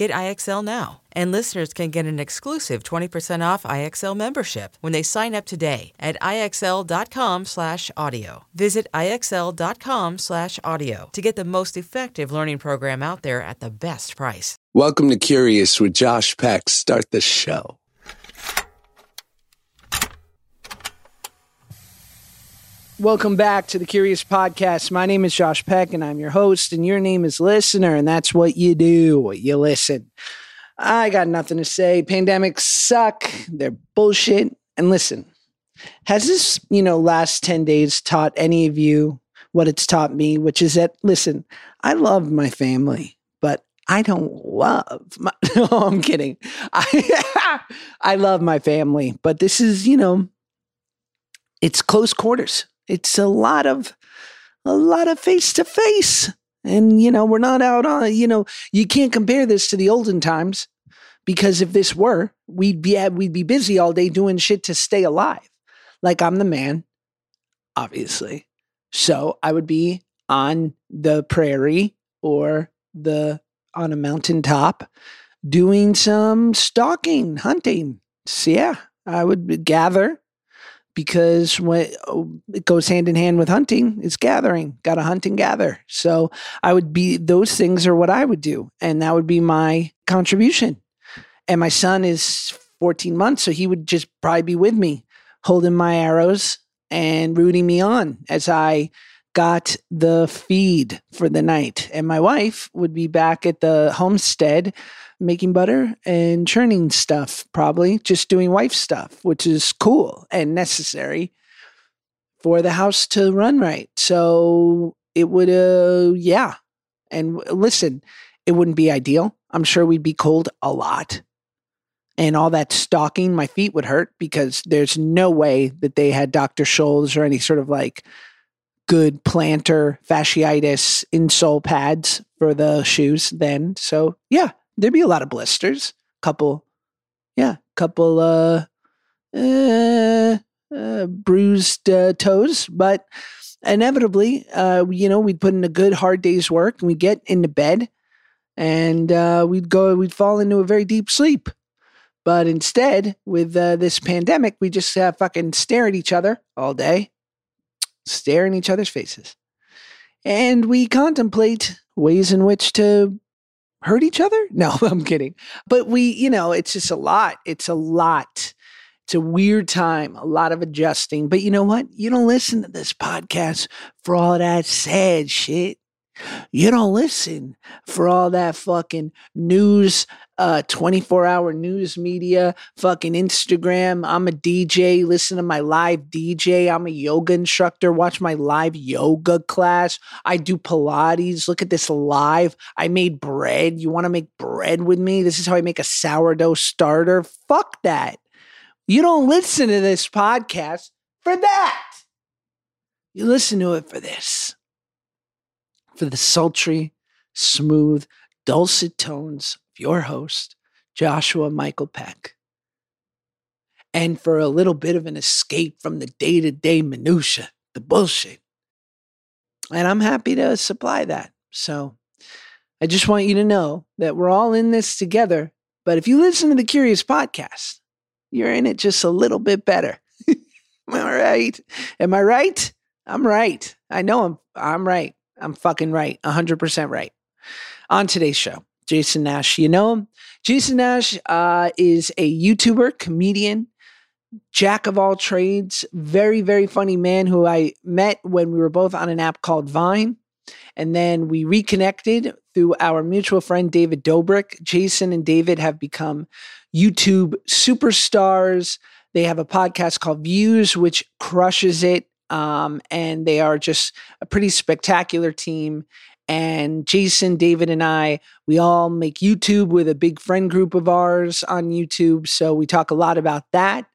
Get IXL now. And listeners can get an exclusive 20% off IXL membership when they sign up today at IXL.com/audio. Visit IXL.com/audio to get the most effective learning program out there at the best price. Welcome to Curious with Josh Peck. Start the show. Welcome back to the Curious Podcast. My name is Josh Peck, and I'm your host, and your name is Listener, and that's what you do. You listen. I got nothing to say. Pandemics suck. They're bullshit. And listen, has this, you know, last 10 days taught any of you what it's taught me, which is that, listen, I love my family, but I don't love my, no, I'm kidding. I, I love my family, but this is, you know, it's close quarters. It's a lot of, a lot of face to face. And, you know, we're not out on, you know, you can't compare this to the olden times because if this were, we'd be, we'd be busy all day doing shit to stay alive. Like I'm the man, obviously. So I would be on the prairie or the on a mountaintop doing some stalking, hunting. So yeah, I would gather because when it goes hand in hand with hunting, it's gathering. Got to hunt and gather. So I would be those things are what I would do, and that would be my contribution. And my son is 14 months, so he would just probably be with me, holding my arrows and rooting me on as I got the feed for the night. And my wife would be back at the homestead making butter and churning stuff, probably just doing wife stuff, which is cool and necessary for the house to run right. So it would, uh, yeah. And listen, it wouldn't be ideal. I'm sure we'd be cold a lot. And all that stalking, my feet would hurt because there's no way that they had Dr. Scholl's or any sort of like good plantar fasciitis insole pads for the shoes then. So yeah, there'd be a lot of blisters. Couple, yeah, couple uh, uh, uh bruised uh, toes, but inevitably, uh, you know, we'd put in a good hard day's work and we get into bed and uh, we'd go, we'd fall into a very deep sleep. But instead, with uh, this pandemic, we just uh, fucking stare at each other all day, stare in each other's faces. And we contemplate ways in which to hurt each other? No, I'm kidding. But we, you know, it's just a lot. It's a lot. It's a weird time, a lot of adjusting. But you know what? You don't listen to this podcast for all that sad shit. You don't listen for all that fucking news, uh, 24 hour news media, fucking Instagram. I'm a DJ. Listen to my live DJ. I'm a yoga instructor. Watch my live yoga class. I do Pilates. Look at this live. I made bread. You want to make bread with me? This is how I make a sourdough starter. Fuck that. You don't listen to this podcast for that. You listen to it for this for the sultry, smooth, dulcet tones of your host, Joshua Michael Peck. And for a little bit of an escape from the day to day minutia, the bullshit. And I'm happy to supply that. So I just want you to know that we're all in this together. But if you listen to the Curious podcast, you're in it just a little bit better. Am I right? Am I right? I'm right. I know I'm I'm right. I'm fucking right. 100% right. On today's show, Jason Nash. You know him? Jason Nash uh, is a YouTuber, comedian, jack of all trades, very, very funny man who I met when we were both on an app called Vine. And then we reconnected through our mutual friend David Dobrik. Jason and David have become YouTube superstars. They have a podcast called Views, which crushes it. Um, and they are just a pretty spectacular team. And Jason, David, and I, we all make YouTube with a big friend group of ours on YouTube. So we talk a lot about that.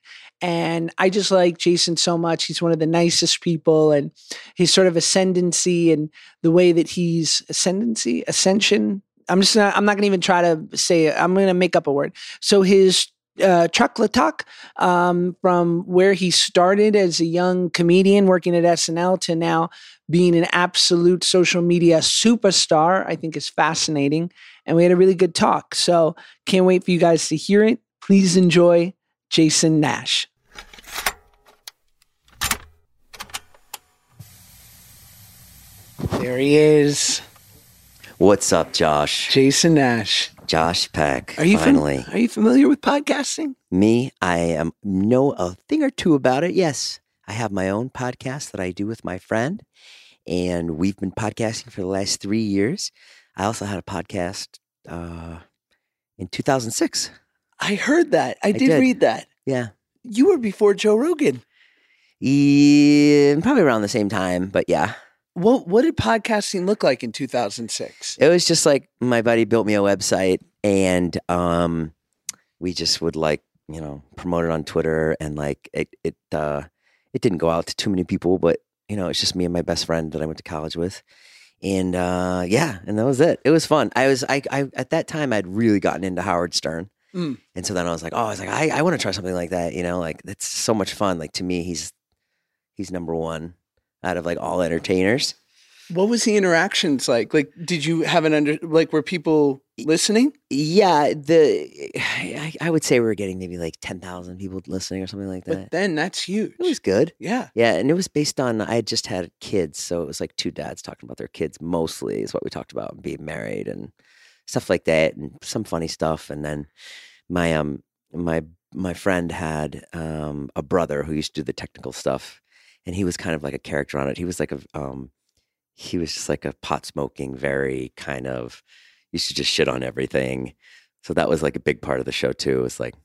And I just like Jason so much. He's one of the nicest people, and his sort of ascendancy and the way that he's ascendancy, ascension. I'm just not, I'm not gonna even try to say it. I'm gonna make up a word. So his uh, Chuck Latuk, um, from where he started as a young comedian working at SNL to now being an absolute social media superstar, I think is fascinating. And we had a really good talk. So can't wait for you guys to hear it. Please enjoy Jason Nash. There he is, What's up, Josh? Jason Nash. Josh Peck. Are you fam- are you familiar with podcasting? me? I am know a thing or two about it. Yes, I have my own podcast that I do with my friend, and we've been podcasting for the last three years. I also had a podcast uh, in 2006. I heard that. I, did, did. read that. Yeah, You were before Joe Rogan. yeah, probably around the same time. But yeah, What what did podcasting look like in 2006? it was just like my buddy built me a website, and um, we just would like you know promote it on Twitter, and like it it uh, it didn't go out to too many people, but you know it's just me and my best friend that I went to college with, and uh, yeah, and that was it. It was fun. I was I, I at that time I'd really gotten into Howard Stern. Mm. And so then I was like, oh, I was like, I, I want to try something like that, you know, like that's so much fun. Like to me, he's he's number one out of like all entertainers. What was the interactions like? Like, did you have an under like were people listening? Yeah, the I, I would say we were getting maybe like ten thousand people listening or something like that. But then that's huge. It was good. yeah. Yeah, and it was based on I had just had kids, so it was like two dads talking about their kids mostly is what we talked about, being married and stuff like that, and some funny stuff. And then my um my my friend had um a brother who used to do the technical stuff, and he was kind of like a character on it. He was like a um he was just like a pot smoking, very kind of used to just shit on everything. So that was like a big part of the show too. It was like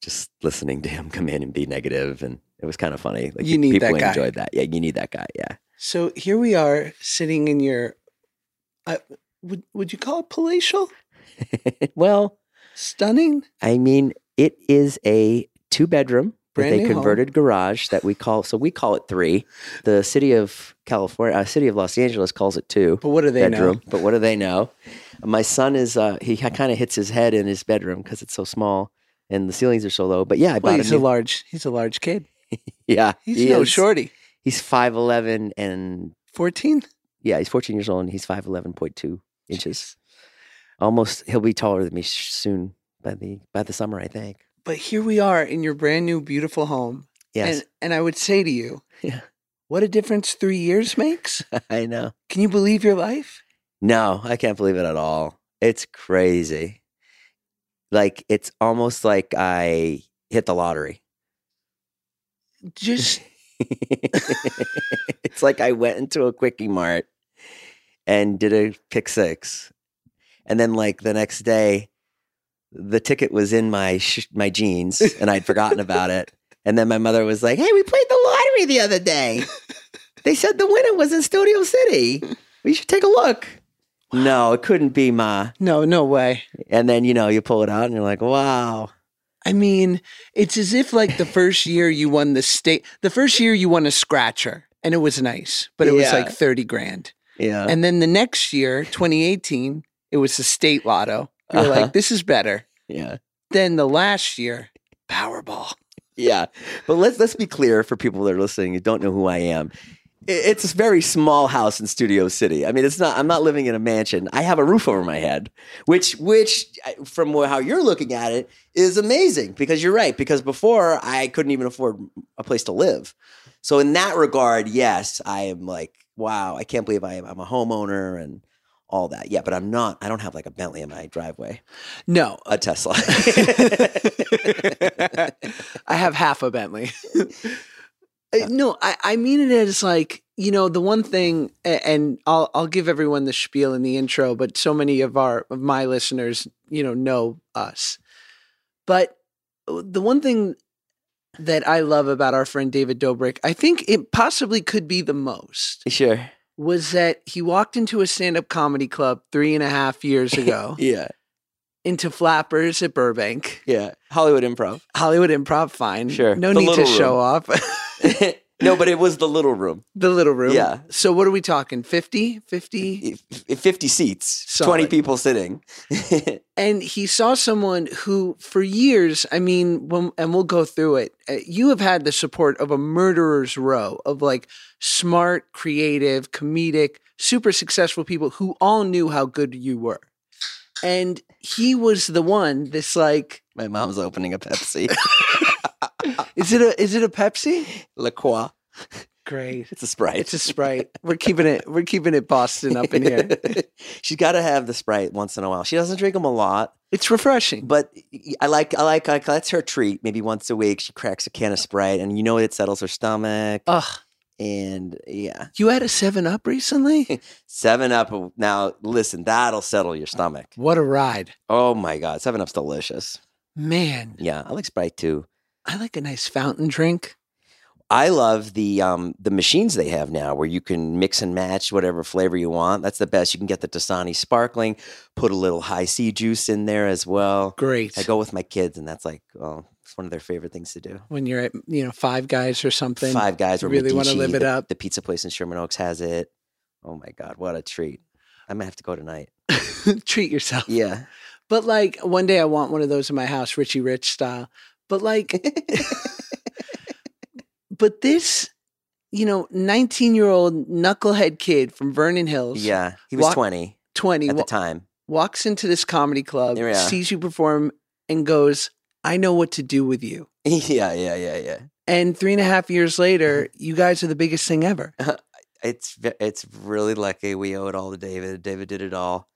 just listening to him come in and be negative, and it was kind of funny. Like You need people that guy. enjoyed that. Yeah, you need that guy. Yeah, So here we are sitting in your uh, would would you call it palatial? well, Stunning? I mean, it is a two bedroom Brand a new home. converted garage that we call. So we call it three. The city of California, uh, city of Los Angeles calls it two. But what do they bedroom. know? But what do they know? My son is uh, he kind of hits his head in his bedroom because it's so small and the ceilings are so low. But yeah, I Well, bought he's a a large he's a large kid. yeah, He's he no is. shorty. He's five eleven and 14? yeah, he's fourteen years old and he's five eleven point two inches. Almost, he'll be taller than me soon by the by the summer, I think. But here we are in your brand new beautiful home. Yes, And and I would say to you, Yeah. what a difference 3 years makes. I know. Can you believe your life? No, I can't believe it at all. It's crazy. Like it's almost like I hit the lottery. Just it's like I went into a quickie mart and did a pick six, and then like the next day, the ticket was in my sh- my jeans, and I'd forgotten about it. And then my mother was like, "Hey, we played the lottery the other day. They said the winner was in Studio City. We should take a look." No, it couldn't be, ma. no, no way. And then you know you pull it out, and you're like, "Wow." I mean, it's as if like the first year you won the state, the first year you won a scratcher and it was nice, but it was like 30 grand. Yeah. And then the next year, 2018, it was the state lotto. You're Uh-huh. like, this is better. yeah. Then the last year, Powerball. Yeah, but let's let's be clear for people that are listening who don't know who I am. It's a very small house in Studio City. I mean, it's not. I'm not living in a mansion. I have a roof over my head, which, which, from how you're looking at it, is amazing. Because you're right. Because before I couldn't even afford a place to live. So in that regard, yes, I am like, wow, I can't believe I am. I'm a homeowner and all that. Yeah, but I'm not. I don't have like a Bentley in my driveway, No, a Tesla. I have half a Bentley. Uh, no, I, I mean it as like you know the one thing, and I'll I'll give everyone the spiel in the intro, but so many of our of my listeners, you know, know us. But uh, the one thing that I love about our friend David Dobrik, I think it possibly could be the most, Sure. Was that he walked into a stand up comedy club three and a half years ago, Yeah. into Flappers at Burbank, Yeah. Hollywood Improv. Hollywood Improv, fine, Sure. no The need to little show off. no, but it was the little room. The little room. Yeah. So what are we talking? 50? 50? F- f- 50 seats, Solid. 20 people sitting. And he saw someone who for years, I mean, when, and we'll go through it. uh, You have had the support of a murderer's row of like smart, creative, comedic, super successful people who all knew how good you were. And he was the one this like My mom's opening a Pepsi. is it a is it a Pepsi? La Croix. Great. It's a Sprite. It's a Sprite. We're keeping it we're keeping it Boston up in here. She's got to have the Sprite once in a while. She doesn't drink them a lot, It's refreshing. but I like, I like, I like that's her treat. Maybe once a week, she cracks a can of Sprite, and you know it settles her stomach. Ugh. And yeah, You had a 7 Up recently? Seven Up. Oh, now listen, that'll settle your stomach. What a ride. Oh my God, Seven Up's delicious. Man, Yeah, I like Sprite too. I like a nice fountain drink. I love the um the machines they have now where you can mix and match whatever flavor you want. That's the best. You can get the Dasani sparkling, put a little Hi-C juice in there as well. Great. I go with my kids, and that's like, oh, it's one of their favorite things to do. when you're at, you know, Five Guys or something. Five guys or really wanna live it the, up. The pizza place in Sherman Oaks has it. Oh my god, what a treat! I might have to go tonight. Treat yourself. Yeah, But like one day I want one of those in my house, Richie Rich style. But like, but this, you know, 19 year old knucklehead kid from Vernon Hills, yeah. He was Walk- twenty 20, at the time. walks into this comedy club, Yeah. sees you perform, and goes, I know what to do with you. yeah, yeah, yeah, yeah. And three and a half years later, you guys are the biggest thing ever. it's it's really lucky we owe it all to David. David did it all,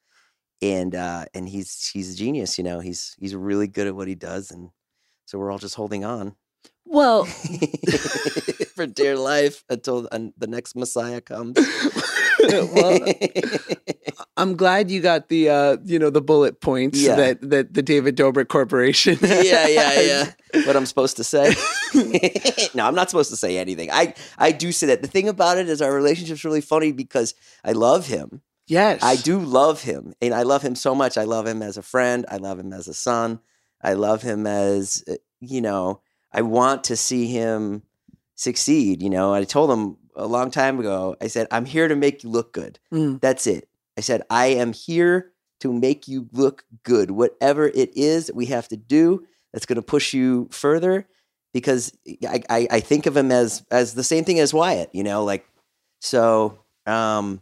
and uh, and he's he's a genius. You know, he's he's really good at what he does, and so we're all just holding on Well, for dear life until uh, the next Messiah comes. well, I'm glad you got the uh, you know the bullet points Yeah. that that the David Dobrik Corporation. yeah, yeah, yeah. What I'm supposed to say? no, I'm not supposed to say anything. I I do say that. The thing about it is our relationship's really funny because I love him. Yes, I do love him, and I love him so much. I love him as a friend. I love him as a son. I love him as uh, you know. I want to see him succeed. You know, I told him a long time ago. I said, "I'm here to make you look good. Mm. That's it." I said, "I am here to make you look good. Whatever it is that we have to do that's going to push you further." Because I, I, I think of him as as the same thing as Wyatt. You know, like so. Um,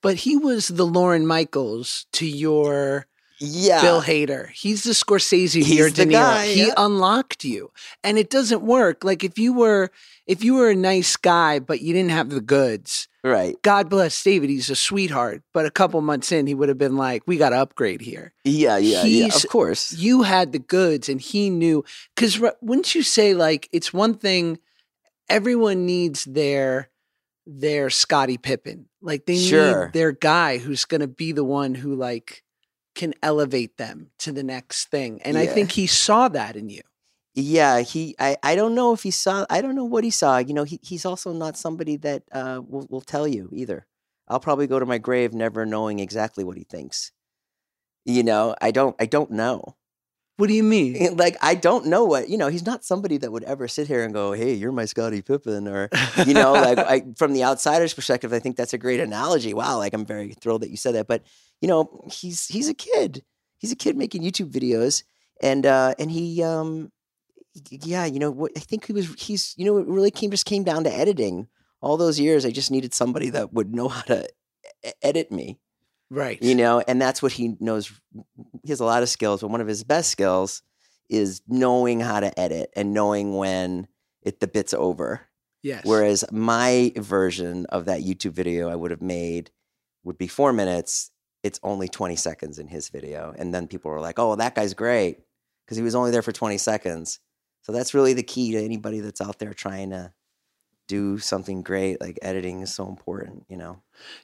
But he was the Lorne Michaels to your yeah, Bill Hader. He's the Scorsese He's your De Niro. guy, he yeah. unlocked you, and it doesn't work. Like if you were if you were a nice guy, but you didn't have the goods. right. God bless David. He's a sweetheart. But a couple months in, he would have been like, "We got to upgrade here." Yeah, yeah, yeah. Of course. you had the goods and he knew because wouldn't you say like it's one thing everyone needs their their scottie pippen like they Sure. need their guy who's going to be the one who like can elevate them to the next thing and i think he saw that in you Yeah, he. I. I don't know if he saw. I don't know what he saw. You know, he, he's also not somebody that uh, will will tell you either. I'll probably go to my grave never knowing exactly what he thinks. You know, I don't. I don't know. What do you mean Like, I don't know what. You know, he's not somebody that would ever sit here and go, "Hey, you're my Scottie Pippen," or you know, like I, from the outsider's perspective, I think that's a great analogy. Wow, like I'm very thrilled that you said that. But you know, he's he's a kid. He's a kid making YouTube videos, and uh, and he, um, yeah, you know, what I think he was. He's you know, it really came just came down to editing. All those years, I just needed somebody that would know how to edit me right you know and that's what he knows he has a lot of skills but one of his best skills is knowing how to edit and knowing when it the bit's over yes whereas my version of that youtube video i would have made would be four minutes it's only 20 seconds in his video and then people were like oh that guy's great because he was only there for 20 seconds so that's really the key to anybody that's out there trying to do something great. Like editing is so important, you know.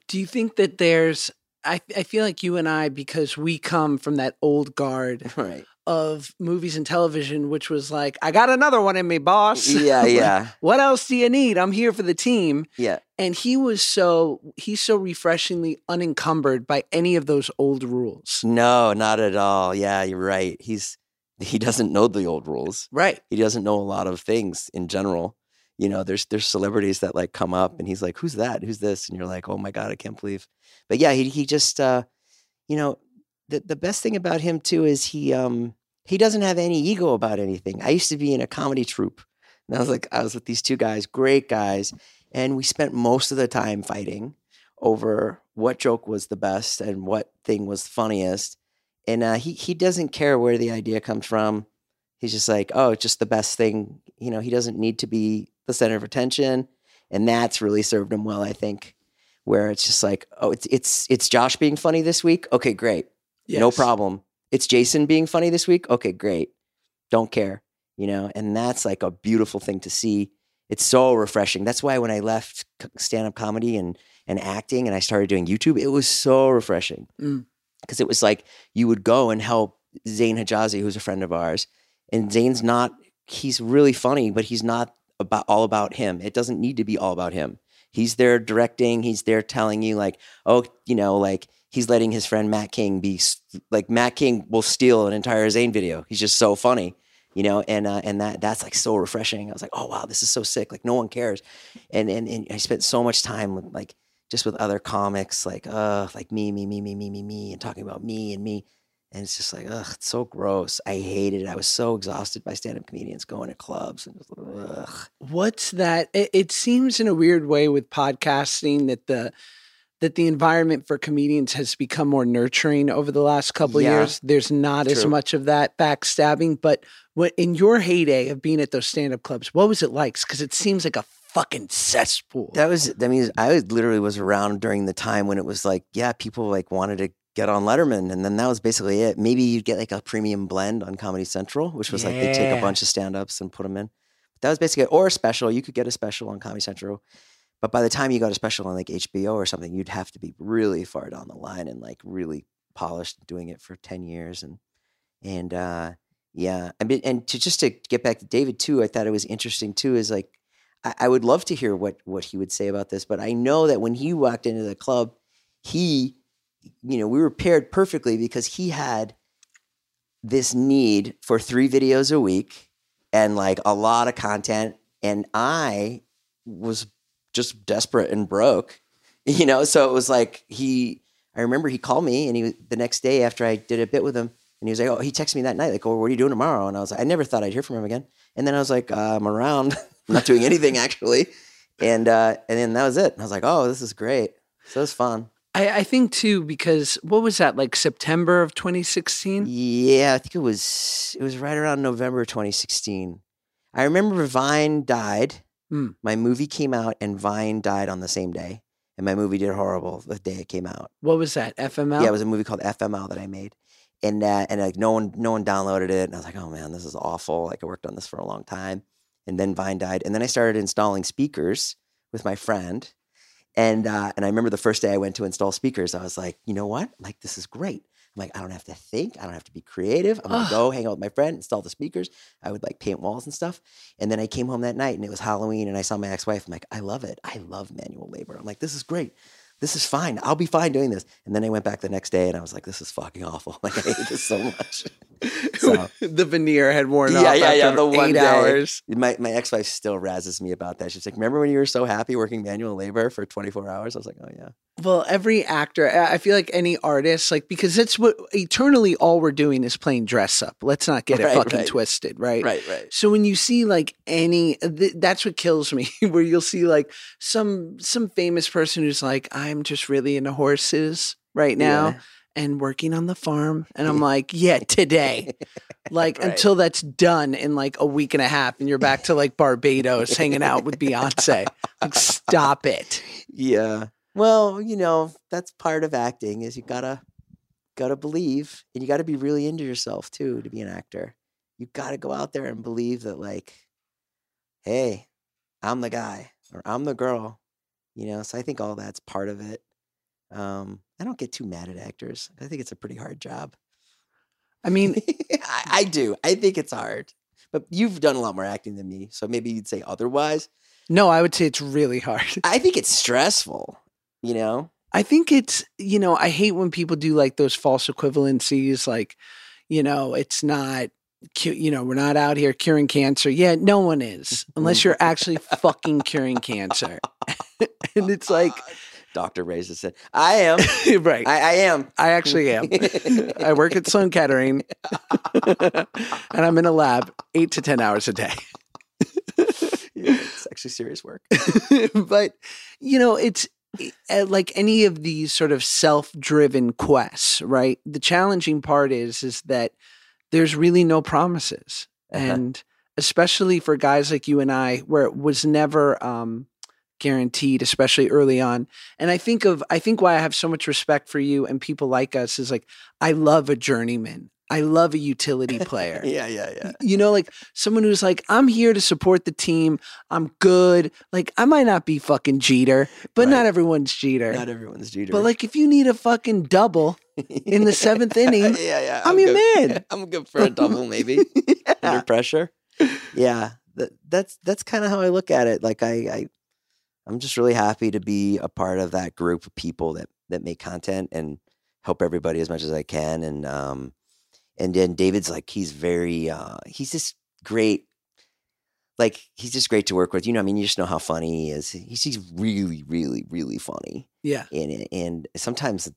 Do you think that there's I, I feel like you and I, because we come from that old guard Right. of movies and television, which was like, I got another one in me, boss. Yeah, Like, yeah, what else do you need? I'm here for the team. yeah. And he was so he's so refreshingly unencumbered by any of those old rules. No, not at all. Yeah, you're right. He's he doesn't know the old rules. Right. He doesn't know a lot of things in general. You know, there's there's celebrities that like come up and he's like, "Who's that? Who's this?" And you're like, "Oh my god, I can't believe." But yeah, he he just uh, you know, the the best thing about him too is he um he doesn't have any ego about anything. I used to be in a comedy troupe, and I was like, I was with these two guys, great guys, and we spent most of the time fighting over what joke was the best and what thing was funniest. And uh, he he doesn't care where the idea comes from. He's just like, oh, it's just the best thing. You know, he doesn't need to be the center of attention, and that's really served him well, I think. Where it's just like, oh, it's it's it's Josh being funny this week. Okay, great, no problem. It's Jason being funny this week. Okay, great. Don't care, you know, and that's like a beautiful thing to see. It's so refreshing. That's why when I left stand up comedy and and acting and I started doing YouTube, it was so refreshing Mm. because it was like you would go and help Zane Hijazi, who's a friend of ours, and Zane's not. He's really funny, but he's not about all about him. It doesn't need to be all about him. He's there directing. He's there telling you like, oh, you know, like he's letting his friend Matt King be like Matt King will steal an entire Zane video. He's just so funny, you know, and uh, and that that's like so refreshing. I was like, oh wow, this is so sick. Like no one cares, and and and I spent so much time with like just with other comics, like uh, like me, me, me, me, me, me, me, and talking about me and me. And it's just like, ugh, it's so gross. I hated it. I was so exhausted by stand-up comedians going to clubs and just, ugh. What's that? It, it seems in a weird way with podcasting that the that the environment for comedians has become more nurturing over the last couple Yeah. years. There's not as much of that backstabbing, but what in your heyday of being at those stand-up clubs, what was it like? Because it seems like a fucking cesspool. That was, that means I was literally was around during the time when it was like, yeah, people like wanted to get on Letterman. And then that was basically it. Maybe you'd get like a premium blend on Comedy Central, which was like they take a bunch of stand-ups and put them in. That was basically, or a special. You could get a special on Comedy Central. But by the time you got a special on like HBO or something, you'd have to be really far down the line and like really polished doing it for 10 years. And, and, uh, yeah. I mean, and to just to get back to David too, I thought it was interesting too, is like, I, I would love to hear what, what he would say about this, but I know that when he walked into the club, he, you know, we were paired perfectly because he had this need for three videos a week and like a lot of content. And I was just desperate and broke, you know? So it was like he, I remember he called me and he the next day after I did a bit with him and he was like, Oh, he texted me that night, like, Oh, what are you doing tomorrow? And I was like, I never thought I'd hear from him again. And then I was like, uh, I'm around, I'm not doing anything actually. And, uh, and then that was it. And I was like, Oh, this is great. So it was fun. I, I think too because what was that like September of 2016? Yeah, I think it was it was right around November 2016. I remember Vine died. Hmm. My movie came out and Vine died on the same day. And my movie did horrible the day it came out. What was that? FML. Yeah, it was a movie called FML that I made. And uh, and like no one no one downloaded it. And I was like, oh man, this is awful. Like I worked on this for a long time. And then Vine died. And then I started installing speakers with my friend. And uh, and I remember the first day I went to install speakers, I was like, you know what? Like this is great. I'm like, I don't have to think. I don't have to be creative. I'm gonna go hang out with my friend, install the speakers. I would like paint walls and stuff. And then I came home that night and it was Halloween and I saw my ex-wife. I'm like, I love it. I love manual labor. I'm like, this is great. This is fine. I'll be fine doing this. And then I went back the next day and I was like, this is fucking awful. Like I hate this so much. so the veneer had worn Yeah, off yeah, after yeah, the one eight day. hours. my, my ex-wife still razzes me about that. She's like, remember when you were so happy working manual labor for 24 hours? I was like, oh yeah. Well, every actor, I feel like any artist, like because that's what eternally all we're doing is playing dress up. Let's not get it fucking right. twisted, right? Right, right. So when you see like any, th- that's what kills me. Where you'll see like some some famous person who's like, I'm just really into horses right now Yeah. and working on the farm, and I'm like, yeah, today. Like Right. until that's done in like a week and a half, and you're back to like Barbados hanging out with Beyonce. Like, stop it. Yeah. Well, you know, that's part of acting is you gotta gotta believe and you gotta be really into yourself too to be an actor. You gotta go out there and believe that like, hey, I'm the guy. or I'm the girl. You know, so I think all that's part of it. Um, I don't get too mad at actors. I think it's a pretty hard job. I mean, I, I do. I think it's hard. But you've done a lot more acting than me, so maybe you'd say otherwise. no, I would say it's really hard. I think it's stressful. You know, I think it's, you know, I hate when people do like those false equivalencies, like, you know, it's not, you know, we're not out here curing cancer. Yeah, no one is, unless you're actually fucking curing cancer. and it's like, Doctor raises it. I am. right. I, I am. I actually am. I work at Sloan Kettering and I'm in a lab eight to 10 hours a day. Yeah, it's actually serious work. but, you know, it's like any of these sort of self driven quests, right? The challenging part is, is that there's really no promises. Uh-huh. And especially for guys like you and I, where it was never, um, guaranteed especially early on and i think of i think why i have so much respect for you and people like us is like i love a journeyman i love a utility player Yeah, yeah, yeah. you know like someone who's like i'm here to support the team i'm good like i might not be fucking jeter but Right. not everyone's jeter Not everyone's Jeter. but like if you need a fucking double in the seventh inning, yeah, yeah. I'm your good. man. I'm good for a double, maybe under pressure. Yeah, that, that's that's kind of how I look at it. Like I, I, I'm just really happy to be a part of that group of people that that make content and help everybody as much as I can. And um, and then David's like he's very uh, he's just great. Like he's just great to work with. You know, I mean, you just know how funny he is. He's, he's really, really, really funny yeah and and sometimes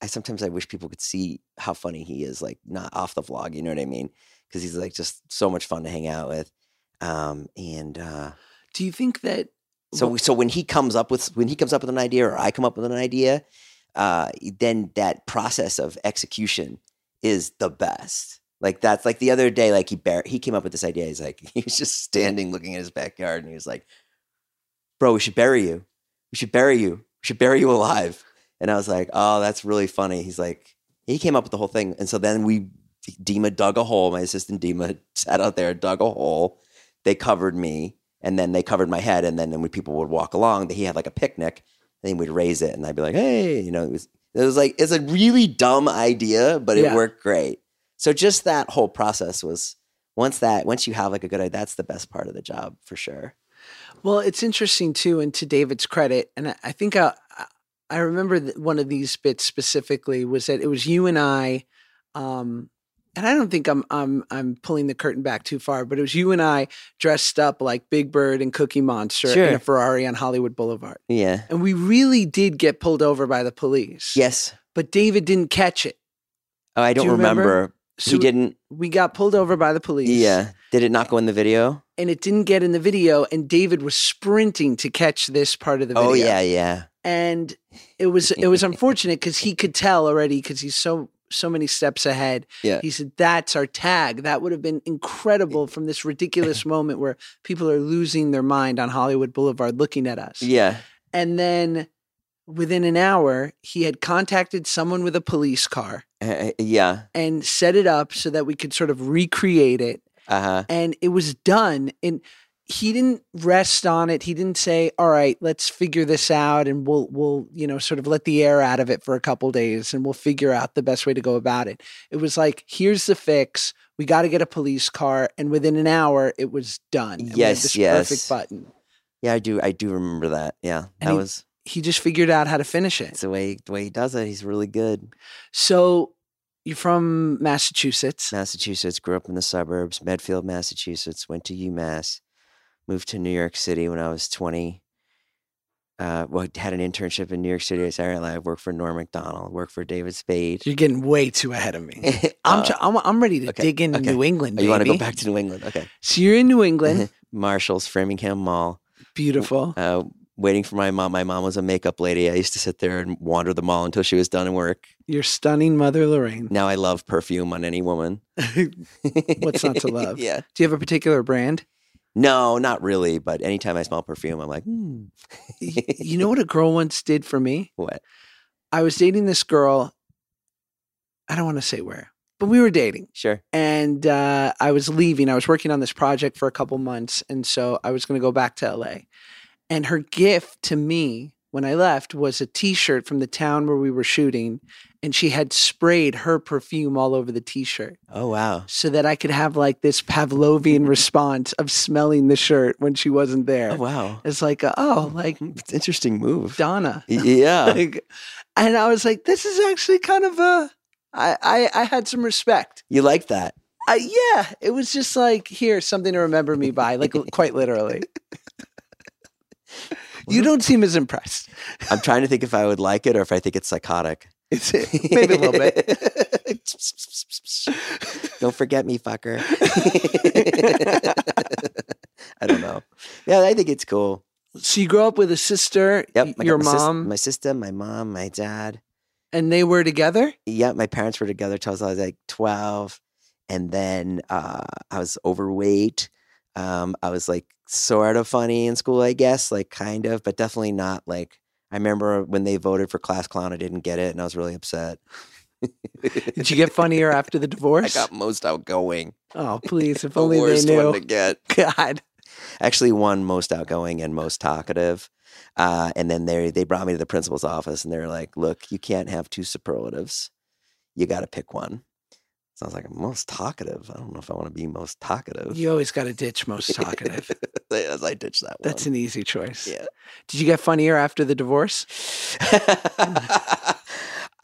I sometimes I wish people could see how funny he is, like not off the vlog. You know what I mean? Because he's like just so much fun to hang out with. Um, and uh, do you think that so so when he comes up with when he comes up with an idea or I come up with an idea, uh, then that process of execution is the best. Like that's like the other day, like he bar- he came up with this idea. He's like he was just standing looking at his backyard, and he was like, "Bro, we should bury you. We should bury you. We should bury you alive." And I was like, "Oh, that's really funny." He's like, he came up with the whole thing, and so then we Dima dug a hole. My assistant Dima sat out there, dug a hole. They covered me, and then they covered my head. And then when people would walk along, he had like a picnic, and he would raise it, and I'd be like, "Hey," you know, it was it was like it's a really dumb idea, but it Yeah. worked great. So just that whole process was once that once you have like a good idea, that's the best part of the job for sure. Well, it's interesting too, and to David's credit, and I, think I, I remember that one of these bits specifically was that it was you and I, um, and I don't think I'm I'm I'm pulling the curtain back too far, but it was you and I dressed up like Big Bird and Cookie Monster in a Ferrari on Hollywood Boulevard, Yeah. and we really did get pulled over by the police. Yes. but David didn't catch it. Oh, I don't you remember? remember. So he didn't. We got pulled over by the police. Yeah. Did it not go in the video? and it didn't get in the video, and David was sprinting to catch this part of the oh, video. Oh yeah, yeah. and it was it was unfortunate because he could tell already because he's so so many steps ahead. Yeah. He said, "That's our tag." That would have been incredible from this ridiculous moment where people are losing their mind on Hollywood Boulevard looking at us. Yeah. And then within an hour, he had contacted someone with a police car Uh, yeah. and set it up so that we could sort of recreate it Uh huh. and it was done and he didn't rest on it he didn't say all right let's figure this out and we'll we'll you know sort of let the air out of it for a couple days and we'll figure out the best way to go about it it was like here's the fix we got to get a police car and within an hour it was done And Yes, this yes. perfect button Yeah, I do. I do remember that. Yeah, And that he- was he just figured out how to finish it it's the way the way he does it. He's really good. so you're from massachusetts Massachusetts. Grew up in the suburbs. Medfield, Massachusetts. Went to UMass. Moved to New York City when I was twenty. Uh, well, had an internship in New York City at Saturday Night Live. Worked for Norm Macdonald. Worked for David Spade. you're getting way too ahead of me I'm, Uh, tr- I'm I'm ready to okay, dig into okay. New England. oh, you want to go back to New England? Okay. So you're in New England. Marshall's, Framingham Mall. Beautiful. uh, waiting for my mom. My mom was a makeup lady. I used to sit there and wander the mall until she was done in work. Your stunning mother, Lorraine. Now I love perfume on any woman. What's not to love? yeah. Do you have a particular brand? No, not really. But anytime I smell perfume, I'm like, hmm. You know what a girl once did for me? what? I was dating this girl. I don't want to say where, but we were dating. Sure. And uh, I was leaving. I was working on this project for a couple months. And so I was going to go back to LA. And her gift to me when I left was a t shirt from the town where we were shooting. And she had sprayed her perfume all over the t shirt Oh wow. so that I could have like this Pavlovian response of smelling the shirt when she wasn't there. Oh wow. It's like, a, oh, like It's an interesting move. Donna. Yeah. Like, and I was like, this is actually kind of a. I, I, I had some respect. You like that? Uh, yeah, it was just like here something to remember me by, like quite literally. You don't seem as impressed. I'm trying to think if I would like it or if I think it's psychotic. It's maybe a little bit. don't forget me, fucker. I don't know. Yeah, I think it's cool. So you grew up with a sister, Yep. your my sis- mom, my sister, my mom, my dad. and they were together. Yeah, my parents were together till I was like 12. And then uh, I was overweight. Um, I was like sort of funny in school, I guess, like kind of, but definitely not like. I remember when they voted for class clown, I didn't get it, and I was really upset. Did you get funnier after the divorce? I got most outgoing. oh, please! If The only they worst knew. one to get. God, Actually, one most outgoing and most talkative. Uh, and then they they brought me to the principal's office, and they're like, "Look, you can't have two superlatives. You got to pick one." So I was like, "Most talkative. I don't know if I want to be most talkative." you always got to ditch most talkative. As I ditch that one. That's an easy choice. yeah. Did you get funnier after the divorce?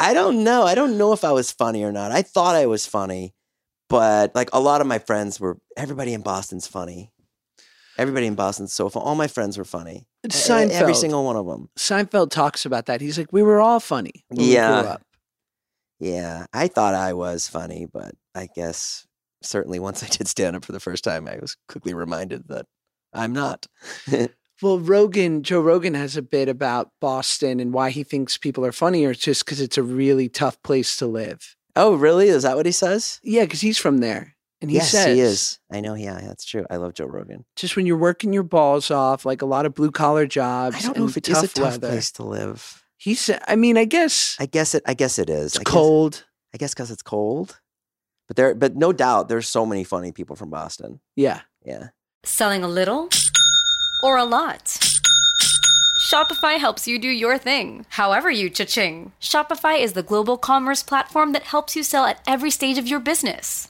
I don't know. I don't know if I was funny or not. I thought I was funny, but like a lot of my friends were. Everybody in Boston's funny. Everybody in Boston's so fun. All my friends were funny. Seinfeld. Every single one of them. Seinfeld talks about that. He's like, we were all funny. When we Yeah. grew up. Yeah, I thought I was funny, but I guess certainly once I did stand up for the first time, I was quickly reminded that I'm not. Well, Rogan, Joe Rogan has a bit about Boston and why he thinks people are funnier. Just because it's a really tough place to live. oh, really? Is that what he says? Yeah, because he's from there. And he yes, says, he is. I know. Yeah, that's true. I love Joe Rogan. just when you're working your balls off, like a lot of blue collar jobs. I don't know if it is a tough weather. place to live. He said, I mean, I guess I guess it. I guess it is. it's I guess- cold. I guess because it's cold. But there, but no doubt, there's so many funny people from Boston. Yeah. Yeah. Selling a little or a lot? Shopify helps you do your thing, however you cha-ching. Shopify is the global commerce platform that helps you sell at every stage of your business.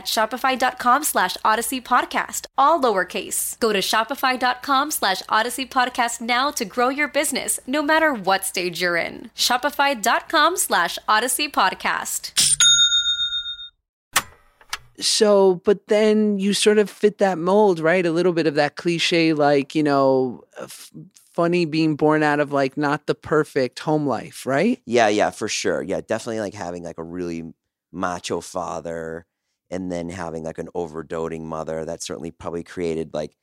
shopify.com slash odyssey podcast, all lowercase. Go to shopify.com slash odyssey podcast now to grow your business, no matter what stage you're in. Shopify.com slash odyssey podcast. So, but then you sort of fit that mold, right? A little bit of that cliche, like, you know, f- funny being born out of like not the perfect home life, right? Yeah, yeah, for sure. Yeah, definitely like having like a really macho father and then having like an overdoting mother that certainly probably created like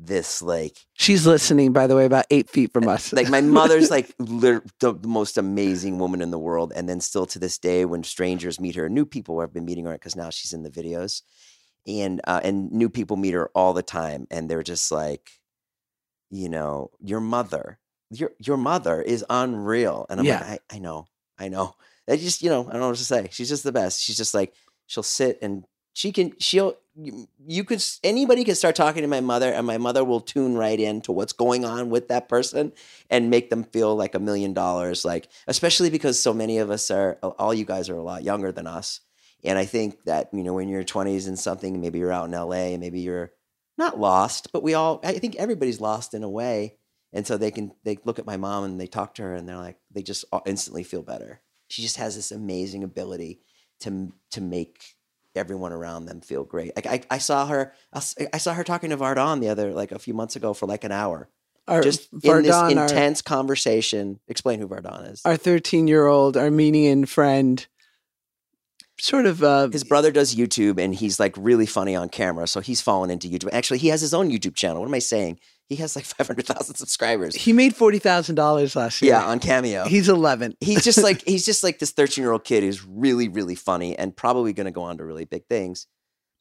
this like She's listening, by the way, about eight feet from us. like my mother's like the, the most amazing woman in the world and then still to this day when strangers meet her new people have been meeting her because now she's in the videos and uh, and new people meet her all the time and they're just like you know your mother your your mother is unreal and i'm Yeah. like I, I know i know i just you know i don't know what to say she's just the best she's just like she'll sit and she can she'll you, could anybody can start talking to my mother and my mother will tune right in to what's going on with that person and make them feel like a million dollars like especially because so many of us are all you guys are a lot younger than us and i think that you know when you're 20s and something maybe you're out in la and maybe you're not lost but we all i think everybody's lost in a way and so they can they look at my mom and they talk to her and they're like they just instantly feel better. She just has this amazing ability to to make everyone around them feel great. Like I, I saw her I saw her talking to Vardon the other like a few months ago for like an hour, Our, just in Vardon, this our- intense conversation. Explain who Vardon is. our 13 year old Armenian friend, sort of uh, his brother does YouTube and he's like really funny on camera. So he's fallen into YouTube. Actually, he has his own YouTube channel. What am I saying? He has like 500,000 subscribers. he made forty thousand dollars last year. Yeah, on Cameo. he's eleven. he's just like he's just like this 13 year old kid who's really really funny and probably going to go on to really big things.